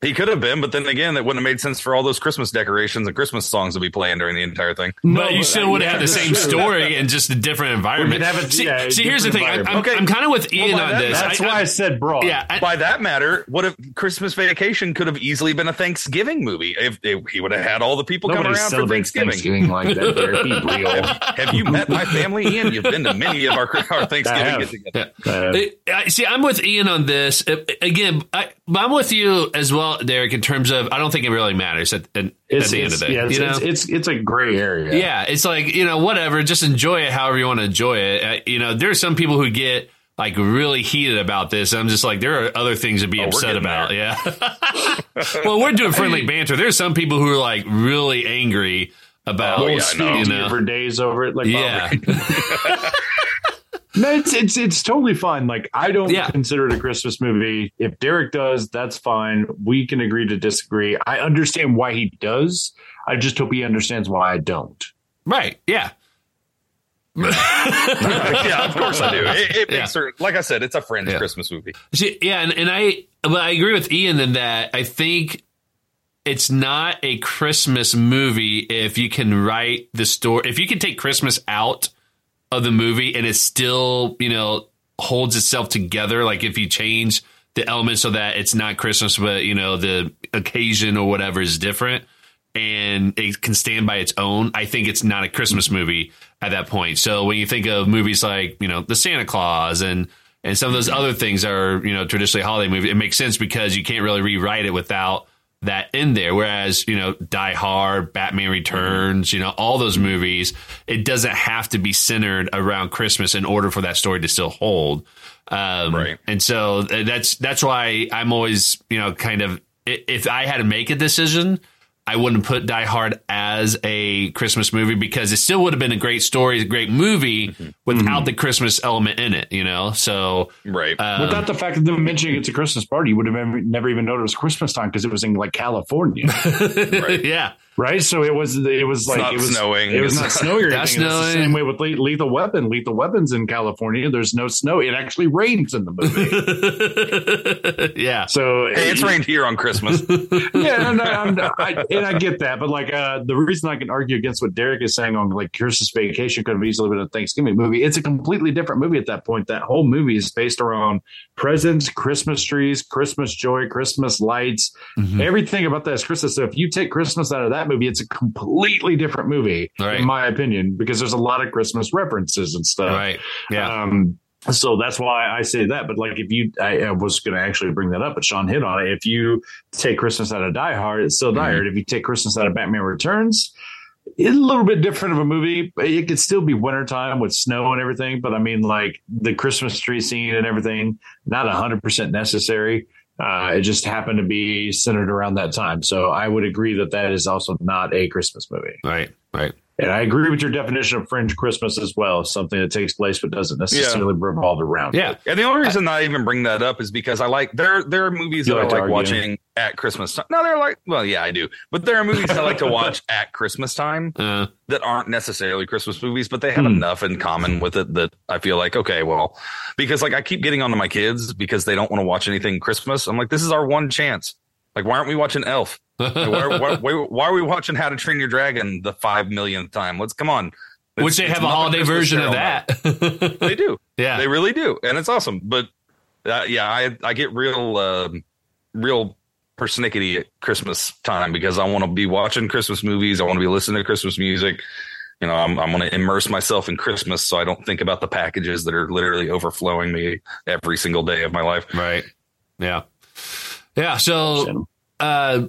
He could have been, but then again, that wouldn't have made sense for all those Christmas decorations and Christmas songs to be playing during the entire thing. No, but you still uh, would have had the same story and just a different environment. A, see, yeah, see here's the thing. I'm, okay. I'm, kind of with Ian well, on that, this. That's I, why I, I said broad. Yeah. I, by that matter, what if Christmas Vacation could have easily been a Thanksgiving movie if, if he would have had all the people come around for Thanksgiving? Thanksgiving like that. Be real. have you met my family, Ian? You've been to many of our, our Thanksgiving get together. Yeah. See, I'm with Ian on this. Uh, again, I, I'm with you as well, Derek, in terms of, I don't think it really matters at, at, at the end of it. Yeah, it's, you know? it's, it's, it's a gray area. Yeah, it's like you know whatever. Just enjoy it however you want to enjoy it. Uh, you know, there are some people who get like really heated about this. I'm just like, there are other things to be oh, upset about. There. Yeah. well, we're doing friendly banter. There's some people who are like really angry about, oh, yeah, you know, for days over it. Like, yeah. No, it's it's it's totally fine. Like I don't yeah. consider it a Christmas movie. If Derek does, that's fine. We can agree to disagree. I understand why he does. I just hope he understands why I don't. Right. Yeah. yeah, of course I do. It, it yeah. makes her, like I said, it's a friend's yeah. Christmas movie. See, yeah, and, and I, but I agree with Ian in that I think it's not a Christmas movie if you can write the story. If you can take Christmas out of the movie and it still, you know, holds itself together. Like if you change the elements so that it's not Christmas, but you know, the occasion or whatever is different and it can stand by its own. I think it's not a Christmas movie at that point. So when you think of movies like, you know, the Santa Claus and and some of those other things are, you know, traditionally holiday movies, it makes sense because you can't really rewrite it without that in there. Whereas, you know, Die Hard, Batman Returns, you know, all those movies, it doesn't have to be centered around Christmas in order for that story to still hold. Um, right. And so uh, that's that's why I'm always, you know, kind of if I had to make a decision, I wouldn't put Die Hard as a Christmas movie because it still would have been a great story, a great movie mm-hmm. without mm-hmm. the Christmas element in it, you know? So, right. Um, without the fact of them mentioning it's a Christmas party, you would have never even known it was Christmas time because it was in like California. right. Yeah right? So it was it was like it was snowing. It was not snowing or anything. Snowing. It's the same way with Lethal Weapon. Lethal Weapons in California. There's no snow. It actually rains in the movie. yeah. So hey, it's rained here on Christmas. yeah, no, no, I, and I get that, but like uh, the reason I can argue against what Derek is saying on like Christmas Vacation could have easily been a Thanksgiving movie. It's a completely different movie at that point. That whole movie is based around presents, Christmas trees, Christmas joy, Christmas lights. Mm-hmm. Everything about that is Christmas. So if you take Christmas out of that movie, it's a completely different movie, right. in my opinion, because there's a lot of Christmas references and stuff. Right. Yeah. Um, so that's why I say that. But like, if you, I, I was going to actually bring that up, but Sean hit on it. If you take Christmas out of Die Hard, it's still Die Hard. Mm-hmm. If you take Christmas out of Batman Returns, it's a little bit different of a movie. It could still be wintertime with snow and everything, but I mean, like the Christmas tree scene and everything, not hundred percent necessary. Uh, it just happened to be centered around that time. So I would agree that that is also not a Christmas movie. Right, right. And I agree with your definition of fringe Christmas as well. Something that takes place but doesn't necessarily yeah. revolve around. Yeah. It. And the only reason I, I even bring that up is because I like there there are movies you that like I like watching at Christmas time. No, they're like well, yeah, I do. But there are movies I like to watch at Christmas time uh, that aren't necessarily Christmas movies, but they have hmm. enough in common with it that I feel like, okay, well, because like I keep getting onto my kids because they don't want to watch anything Christmas. I'm like, this is our one chance. Like, why aren't we watching Elf? why, why, why, are we watching How to Train Your Dragon the five millionth time? Let's come on. It's, Which they have a holiday version of that. they do. Yeah, they really do, and it's awesome. But uh, yeah, I I get real uh, real persnickety at Christmas time because I want to be watching Christmas movies. I want to be listening to Christmas music. You know, I'm I'm going to immerse myself in Christmas so I don't think about the packages that are literally overflowing me every single day of my life. Right. Yeah. Yeah. So uh,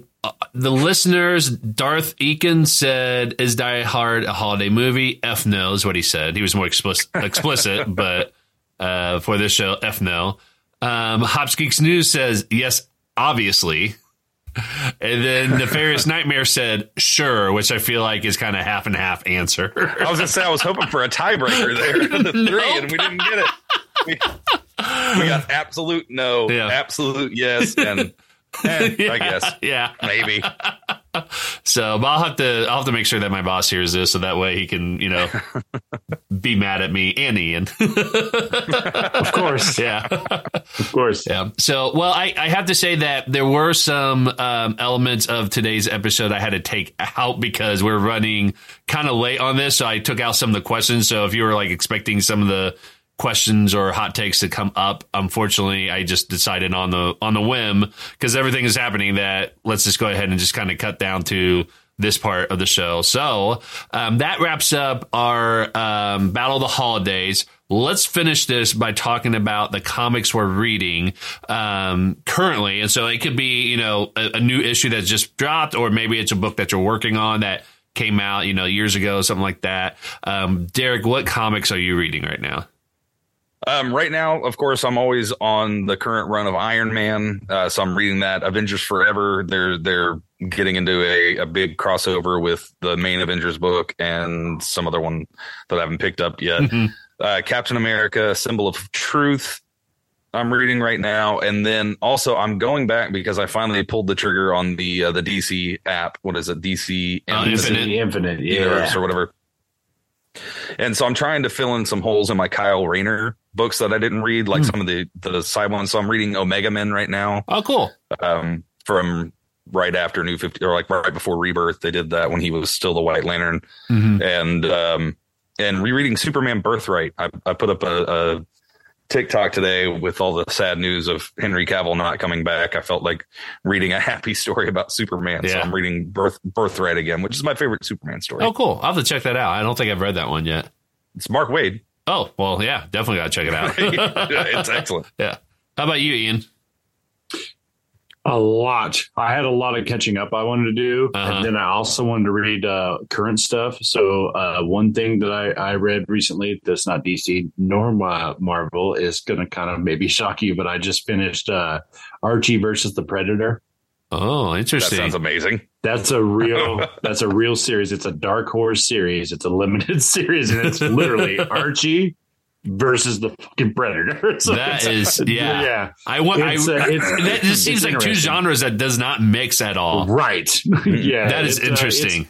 the listeners, Darth Eakin said, "Is Die Hard a holiday movie?" F no is what he said. He was more explicit, explicit but uh, for this show, F no. Um, Hops Geeks News says, "Yes, obviously." And then Nefarious Nightmare said, "Sure," which I feel like is kind of half and half answer. I was gonna say I was hoping for a tiebreaker there, the nope. three, and we didn't get it. We, we got absolute no, yeah. absolute yes, and Eh, yeah, I guess. Yeah. Maybe. so, but I'll have to I'll have to make sure that my boss hears this so that way he can, you know, be mad at me and Ian. of course. Yeah. Of course. Yeah. So, well, I, I have to say that there were some um, elements of today's episode I had to take out because we're running kind of late on this. So I took out some of the questions. So if you were like expecting some of the questions or hot takes to come up. Unfortunately, I just decided on the on the whim because everything is happening that let's just go ahead and just kind of cut down to this part of the show. So um, that wraps up our um, Battle of the Holidays. Let's finish this by talking about the comics we're reading um, currently. And so it could be, you know, a, a new issue that's just dropped, or maybe it's a book that you're working on that came out, you know, years ago, something like that. Um, Derek, what comics are you reading right now? Um, right now, of course, I'm always on the current run of Iron Man, uh, so I'm reading that. Avengers Forever. They're they're getting into a, a big crossover with the main Avengers book and some other one that I haven't picked up yet. Mm-hmm. Uh, Captain America: Symbol of Truth. I'm reading right now, and then also I'm going back because I finally pulled the trigger on the uh, the DC app. What is it? DC uh, Infinite, Infinite, yeah. or whatever. And so I'm trying to fill in some holes in my Kyle Rayner books that I didn't read, like mm. some of the the side ones. So I'm reading Omega Men right now. Oh, cool. Um, from right after New Fifty or like right before Rebirth, they did that when he was still the White Lantern, mm-hmm. and um, and rereading Superman Birthright. I, I put up a, a TikTok today with all the sad news of Henry Cavill not coming back. I felt like reading a happy story about Superman. Yeah. So I'm reading Birth Birthright again, which is my favorite Superman story. Oh, cool. I'll have to check that out. I don't think I've read that one yet. It's Mark Waid. Oh, well, yeah, definitely got to check it out. it's excellent. Yeah. How about you, Ian? A lot. I had a lot of catching up I wanted to do, uh-huh. and then I also wanted to read uh, current stuff. So uh, one thing that I, I read recently that's not DC nor Marvel is going to kind of maybe shock you, but I just finished uh, Archie versus the Predator. Oh, interesting. That sounds amazing. That's a real that's a real series. It's a dark horse series. It's a limited series, and it's literally Archie versus the fucking predator. So that is yeah. Yeah. I want it's, I, uh, that just seems like two genres that does not mix at all. Right. yeah. That is uh, interesting. Uh,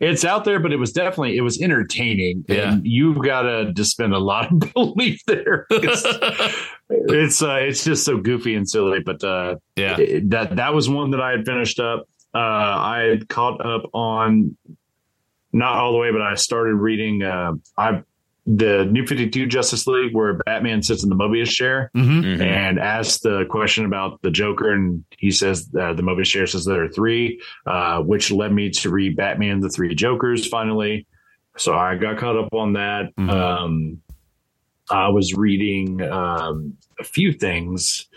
it's, it's, out there, but it was definitely it was entertaining. Yeah. And you've got to just spend a lot of belief there. it's uh, it's just so goofy and silly. But uh, yeah, it, that that was one that I had finished up. Uh, I had caught up on not all the way, but I started reading. Uh, I the New 52 Justice League where Batman sits in the Mobius chair mm-hmm. Mm-hmm. and asks the question about the Joker. And he says uh, the Mobius chair says there are three, uh, which led me to read Batman, the three Jokers finally. So I got caught up on that. Mm-hmm. Um, I was reading um, a few things.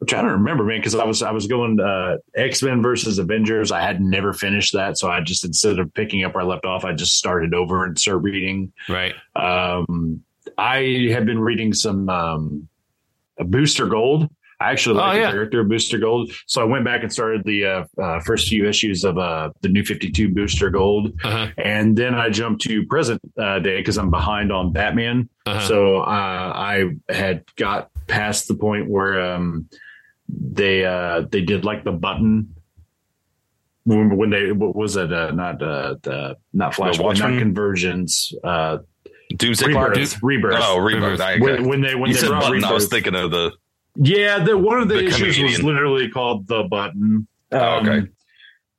I'm trying to remember, man, because I was I was going uh, X Men versus Avengers. I had never finished that, so I just instead of picking up where I left off, I just started over and started reading. Right. Um, I have been reading some um, Booster Gold. I actually like Oh, the yeah. character of Booster Gold, so I went back and started the uh, uh, first few issues of uh, the New Fifty Two Booster Gold, Uh-huh. and then I jumped to present uh, day because I'm behind on Batman. Uh-huh. So uh, I had got past the point where um, they uh, they did like the button when, when they what was it uh, not uh, the not Flashpoint not Convergence uh, Doomsday Clock. rebirth rebirth. Oh, Rebirth. Rebirth. I- when, when they when you they said brought button. I was thinking of the. yeah, the, one of the, The issues was literally called the button. Oh, okay.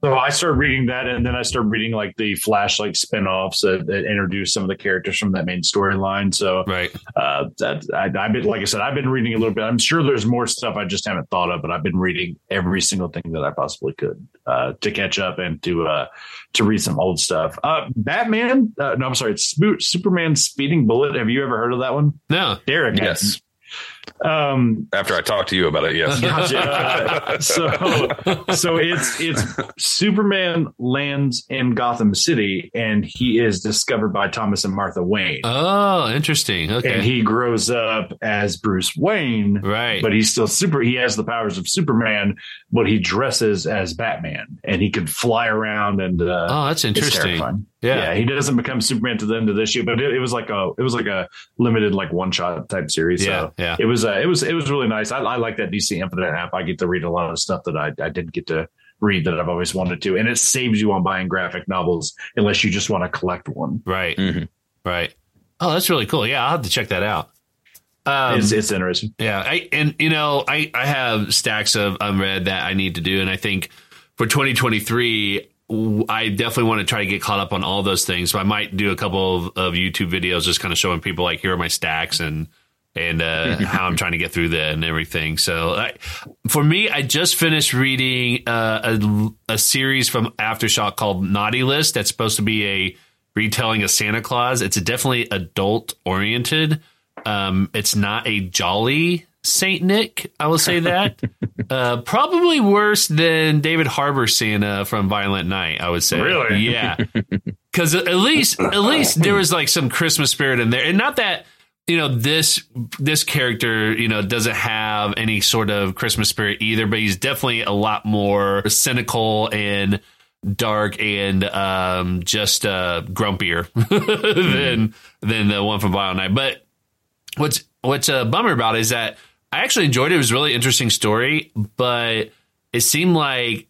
So I started reading that, and then I started reading like the Flash like spinoffs that, that introduced some of the characters from that main storyline. So Right. uh, that I, I've been, like I said, I've been reading a little bit. I'm sure there's more stuff I just haven't thought of, but I've been reading every single thing that I possibly could uh, to catch up and to uh, to read some old stuff. Uh, Batman, uh, no, I'm sorry, it's Superman Speeding Bullet. Have you ever heard of that one, No. Derek? Yes. Um, After I talked to you about it, yes. Gotcha. Uh, so, so it's it's Superman lands in Gotham City, and he is discovered by Thomas and Martha Wayne, Oh, interesting. Okay. and he grows up as Bruce Wayne. right. But he's still super. He has the powers of Superman, but he dresses as Batman, and he can fly around. And uh, oh, that's it's interesting. Terrifying. Yeah. Yeah, he doesn't become Superman to the end of this issue, but it, it was like a it was like a limited like one shot type series. Yeah. So Yeah. it was uh, it was it was really nice. I, I like that DC Infinite app. I get to read a lot of stuff that I, I didn't get to read that I've always wanted to, and it saves you on buying graphic novels unless you just want to collect one. Right. Mhm. Right. Oh, that's really cool. Yeah, I'll have to check that out. Um, it's, it's interesting. Yeah, I and you know, I I have stacks of unread that I need to do, and I think for 2023, w- I definitely want to try to get caught up on all those things. So I might do a couple of, of YouTube videos, just kind of showing people like here are my stacks and and uh, how I'm trying to get through that and everything. So I, for me, I just finished reading uh, a, a series from Aftershock called Naughty List. That's supposed to be a retelling of Santa Claus. It's definitely adult oriented. Um, it's not a jolly Saint Nick. I will say that. uh, probably worse than David Harbour Santa from Violent Night. I would say. Really? Yeah. Because at least, at least there was like some Christmas spirit in there, and not that you know this this character you know doesn't have any sort of Christmas spirit either, but he's definitely a lot more cynical and dark and um, just uh, grumpier than than the one from Violent Night. But what's what's a bummer about is that I actually enjoyed it. It was a really interesting story, but it seemed like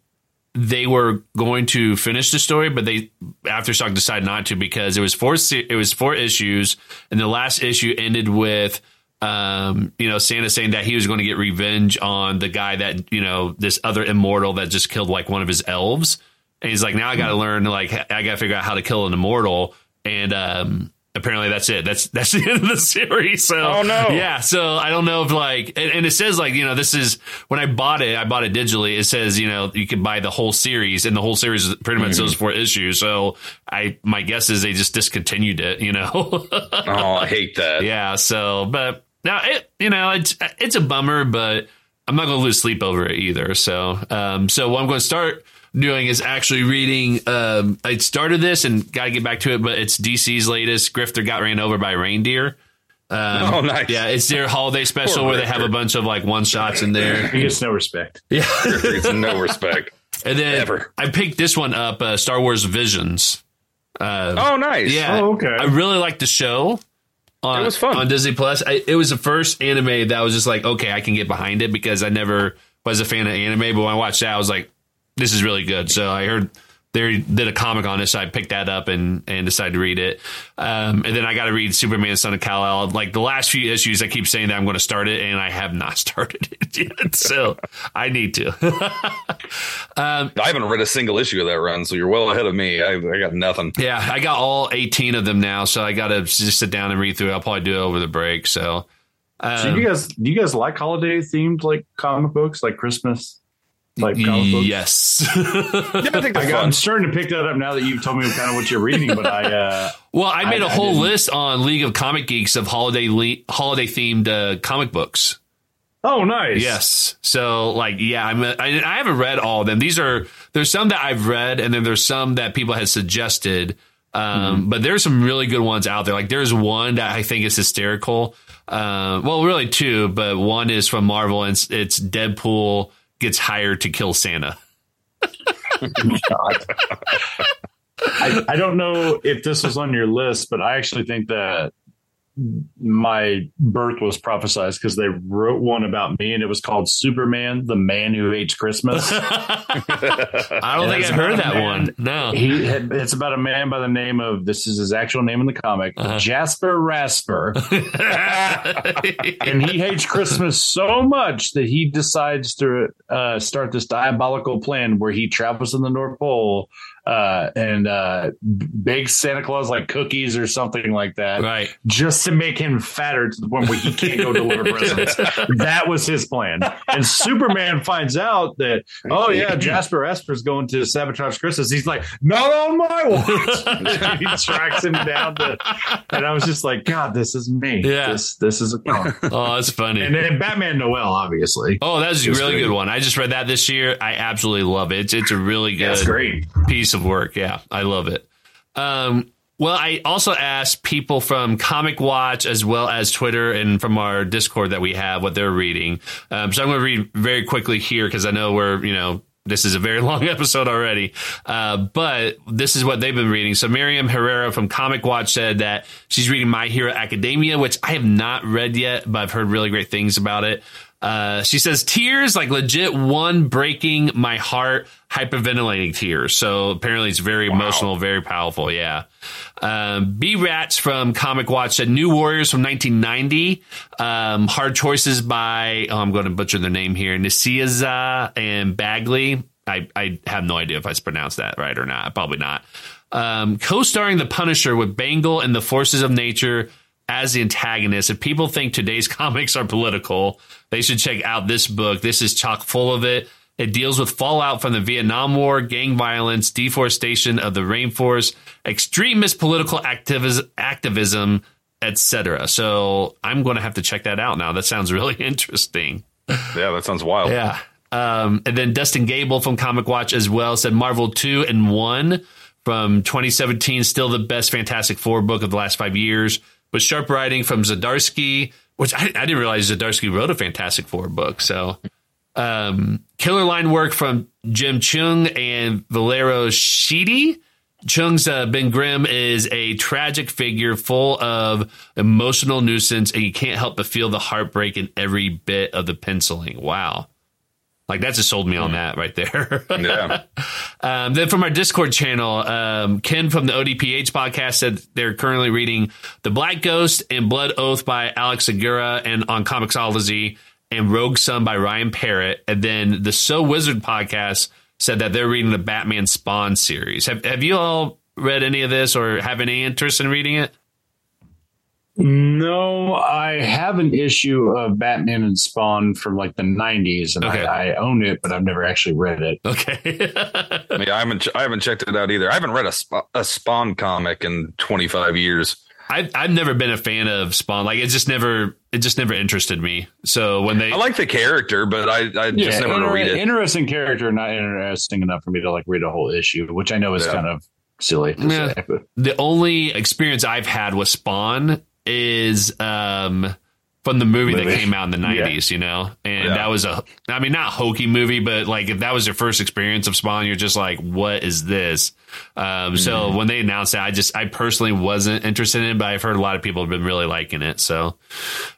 they were going to finish the story, but they Aftershock decided not to because it was four it was four issues, and the last issue ended with um, you know Santa saying that he was going to get revenge on the guy that you know this other immortal that just killed like one of his elves, and he's like now I got to learn like I got to figure out how to kill an immortal, and um, apparently that's it. That's that's the end of the series. So Oh, no. yeah. So I don't know if like, and, and it says like you know this is when I bought it. I bought it digitally. It says you know you can buy the whole series, and the whole series is pretty much those four issues. So I my guess is they just discontinued it. You know. Oh, I hate that. yeah. So but now it you know it's it's a bummer, but I'm not going to lose sleep over it either. So um so what I'm going to start doing is actually reading um I started this and got to get back to it but it's DC's latest Grifter got ran over by reindeer um, Oh, nice. yeah it's their holiday special where they have a bunch of like one shots in there He gets no respect. yeah It's no respect. and then Ever. I picked this one up uh, Star Wars Visions uh, Oh, nice. yeah Oh, okay. I really liked the show on, It was fun. on Disney Plus. I, it was the first anime that I was just like, okay, I can get behind it because I never was a fan of anime. But when I watched that, I was like, this is really good. So I heard they did a comic on this, so I picked that up and and decided to read it. Um, and then I got to read Superman: Son of Kal El. Like the last few issues, I keep saying that I'm going to start it, and I have not started it yet. So I need to. I haven't read a single issue of that run, so you're well ahead of me. I, I got nothing. Yeah, I got all 18 of them now, so I got to just sit down and read through. it. I'll probably do it over the break. So, um, So you guys, do you guys like holiday themed like comic books, like Christmas, like comic books? yes. Yeah, I think I got, I'm starting to pick that up now that you've told me kind of what you're reading, but I, uh, well, I made I- a I whole list on League of Comic Geeks of holiday le- holiday themed uh, comic books. Oh, nice. Yes. So, like, yeah, I'm, I, I haven't read all of them. These are, there's some that I've read, and then there's some that people have suggested. Um, but there's some really good ones out there. Like, there's one that I think is hysterical. Uh, well, really two, but one is from Marvel, and it's, it's Deadpool gets hired to kill Santa. I, I don't know if this was on your list, but I actually think that my birth was prophesized because they wrote one about me and it was called Superman, the man who hates Christmas. I don't think I've heard that Man. one. No. he had, it's about a man by the name of this is his actual name in the comic, Uh-huh. Jasper Rasper. and he hates Christmas so much that he decides to uh, start this diabolical plan where he travels to the North Pole uh, and uh, bakes Santa Claus like cookies or something like that, right. just to make him fatter to the point where he can't go deliver presents. that was his plan. And Superman finds out that, oh yeah, Jasper Esper's going to sabotage Christmas. He's like, not on my watch. he tracks him down to, and I was just like, God, this is me. Yeah. This this is a. Oh, that's funny. And then Batman Noel, obviously. Oh, that's a really great. good one. I just read that this year. I absolutely love it. It's, it's a really good That's great. Piece of work. Yeah, I love it. Um, well, I also asked people from Comic Watch as well as Twitter and from our Discord that we have what they're reading. Um, so I'm going to read very quickly here because I know we're, you know, this is a very long episode already. Uh, but this is what they've been reading. So Miriam Herrera from Comic Watch said that she's reading My Hero Academia, which I have not read yet, but I've heard really great things about it. Uh, she says tears, like legit one breaking my heart, hyperventilating tears. So apparently it's very emotional, very powerful. Yeah. Um, B Rats from Comic Watch said New Warriors from 1990. Um, hard choices by, oh, I'm going to butcher their name here, Nicieza and Bagley. I, I have no idea if I pronounced that right or not. Probably not. Um, co-starring the Punisher with Bengal and the Forces of Nature as the antagonist. If people think today's comics are political, they should check out this book. This is chock full of it. It deals with fallout from the Vietnam War, gang violence, deforestation of the rainforest, extremist political activis- activism, etc. So I'm going to have to check that out now. That sounds really interesting. Yeah, that sounds wild. Yeah. Um, and then Dustin Gable from Comic Watch as well said Marvel 2 and 1 from 2017, still the best Fantastic Four book of the last five years. With sharp writing from Zdarsky, which I, I didn't realize Zdarsky wrote a Fantastic Four book. So, um, killer line work from Jim Cheung and Valerio Schiti. Cheung's uh, Ben Grimm is a tragic figure full of emotional nuisance, and you can't help but feel the heartbreak in every bit of the penciling. Wow. Like that just sold me on that right there. Yeah. Um, then from our Discord channel, um, Ken from the ODPH podcast said they're currently reading The Black Ghost and Blood Oath by Alex Segura and on Comixology and Rogue Sun by Ryan Parrott. And then the So Wizard podcast said that they're reading the Batman Spawn series. Have, have you all read any of this or have any interest in reading it? No, I have an issue of Batman and Spawn from like the 90s, and Okay. I, I own it, but I've never actually read it. Okay. I mean, I haven't I haven't checked it out either. I haven't read a, a Spawn comic in 25 years. I've, I've never been a fan of Spawn. Like it just never, it just never interested me. So when they, I like the character, but I, I just never inter- read it. interesting character, not interesting enough for me to like read a whole issue, which I know is Yeah. kind of silly. To Yeah. say, but the only experience I've had with Spawn is um from the movie, that came out in the nineties, you know, and Yeah. that was a, I mean, not hokey movie, but like if that was your first experience of Spawn, you're just like, what is this? Um, so when they announced that, I just, I personally wasn't interested in it, but I've heard a lot of people have been really liking it. So,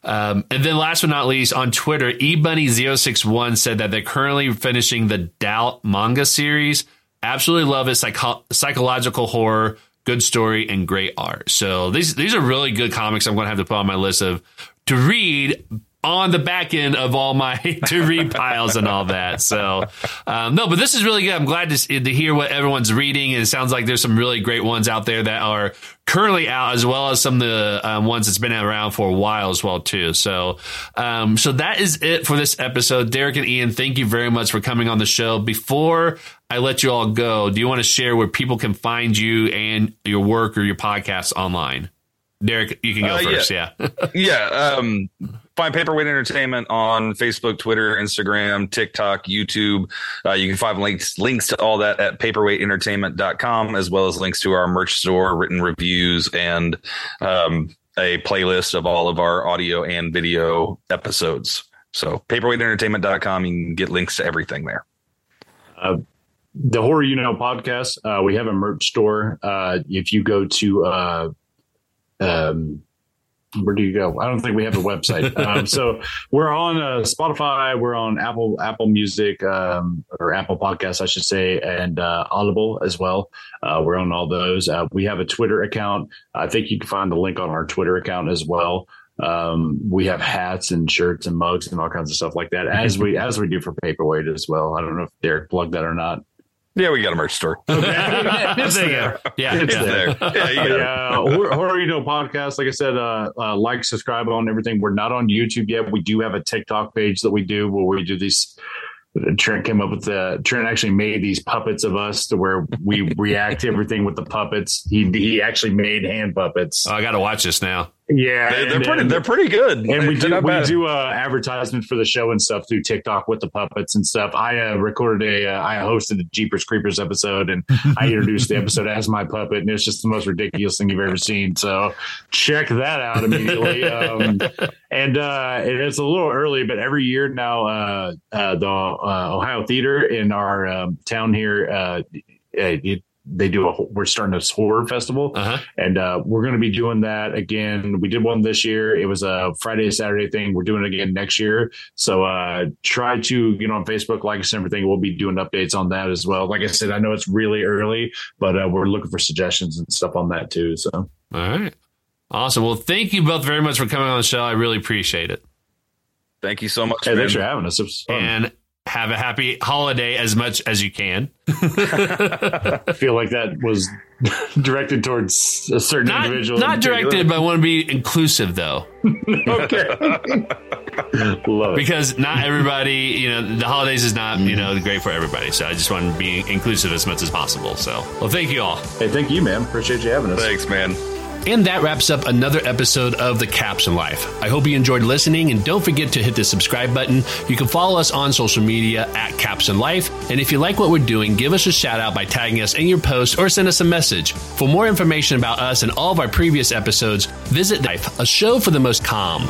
um, and then last but not least, on Twitter, eBunny061 said that they're currently finishing the Doubt manga series. Absolutely love it. Psycho- psychological horror, good story, and great art. So these these are really good comics. I'm going to have to put on my list of to read on the back end of all my to read piles and all that. So um, no, but this is really good. I'm glad to, to hear what everyone's reading. And it sounds like there's some really great ones out there that are currently out, as well as some of the um, ones that's been around for a while as well too. So um, so that is it for this episode. Derek and Ian, thank you very much for coming on the show. Before I let you all go, do you want to share where people can find you and your work or your podcast online? Derek, you can go Uh, yeah. first. Yeah. yeah. Um, find Paperweight Entertainment on Facebook, Twitter, Instagram, TikTok, YouTube. Uh, you can find links links to all that at paperweightentertainment.com, as well as links to our merch store, written reviews, and um, a playlist of all of our audio and video episodes. So paperweightentertainment.com, you can get links to everything there. Uh, the horror you know podcast uh, we have a merch store uh, if you go to uh, um, where do you go? I don't think we have a website. um, so we're on uh, Spotify, we're on Apple Apple Music um, or Apple Podcasts, I should say, and uh, Audible as well. Uh, we're on all those. Uh, we have a Twitter account. I think you can find the link on our Twitter account as well. Um, we have hats and shirts and mugs and all kinds of stuff like that, as we as we do for Paperweight as well. I don't know if Derek plugged that or not. Yeah, we got a merch store. Okay. it's there. Yeah, It's yeah. there. Yeah, you got yeah, horror, horror you know podcast. Like I said, uh, uh, like, subscribe on everything. We're not on YouTube yet. We do have a TikTok page that we do where we do these. Trent came up with the. Trent actually made these puppets of us to where we react to everything with the puppets. He he actually made hand puppets. Oh, I got to watch this now. Yeah, They, they're and pretty. then- They're pretty good. and we do we do uh, advertisements for the show and stuff through TikTok with the puppets and stuff. I uh, recorded a uh, I hosted a Jeepers Creepers episode and I introduced the episode as my puppet and it's just the most ridiculous thing you've ever seen. So check that out immediately. Um, and uh, and it's a little early, but every year now uh, uh, the uh, Ohio Theater in our um, town here. Uh, it, they do a we're starting a horror festival Uh huh. and uh, we're going to be doing that again. We did one this year. It was a Friday Saturday thing. We're doing it again next year. So uh, try to get on Facebook, like us, and everything. We'll be doing updates on that as well. Like I said, I know it's really early, but uh, we're looking for suggestions and stuff on that too. So All right. Awesome. Well, thank you both very much for coming on the show. I really appreciate it. Thank you so much. hey, thanks for having us. It was fun. And have a happy holiday as much as you can. I feel like that was directed towards a certain Not, individual. not in directed, but I want to be inclusive though, okay. Love it. because not everybody, you know, the holidays is not, you know, great for everybody. So I just want to be inclusive as much as possible. So, well, thank you all. Hey, thank you, man. Appreciate you having us. Thanks, man. And that wraps up another episode of The Captioned Life. I hope you enjoyed listening and don't forget to hit the subscribe button. You can follow us on social media at Caption Life. And if you like what we're doing, give us a shout out by tagging us in your post or send us a message. For more information about us and all of our previous episodes, visit Life, a show for the most calm.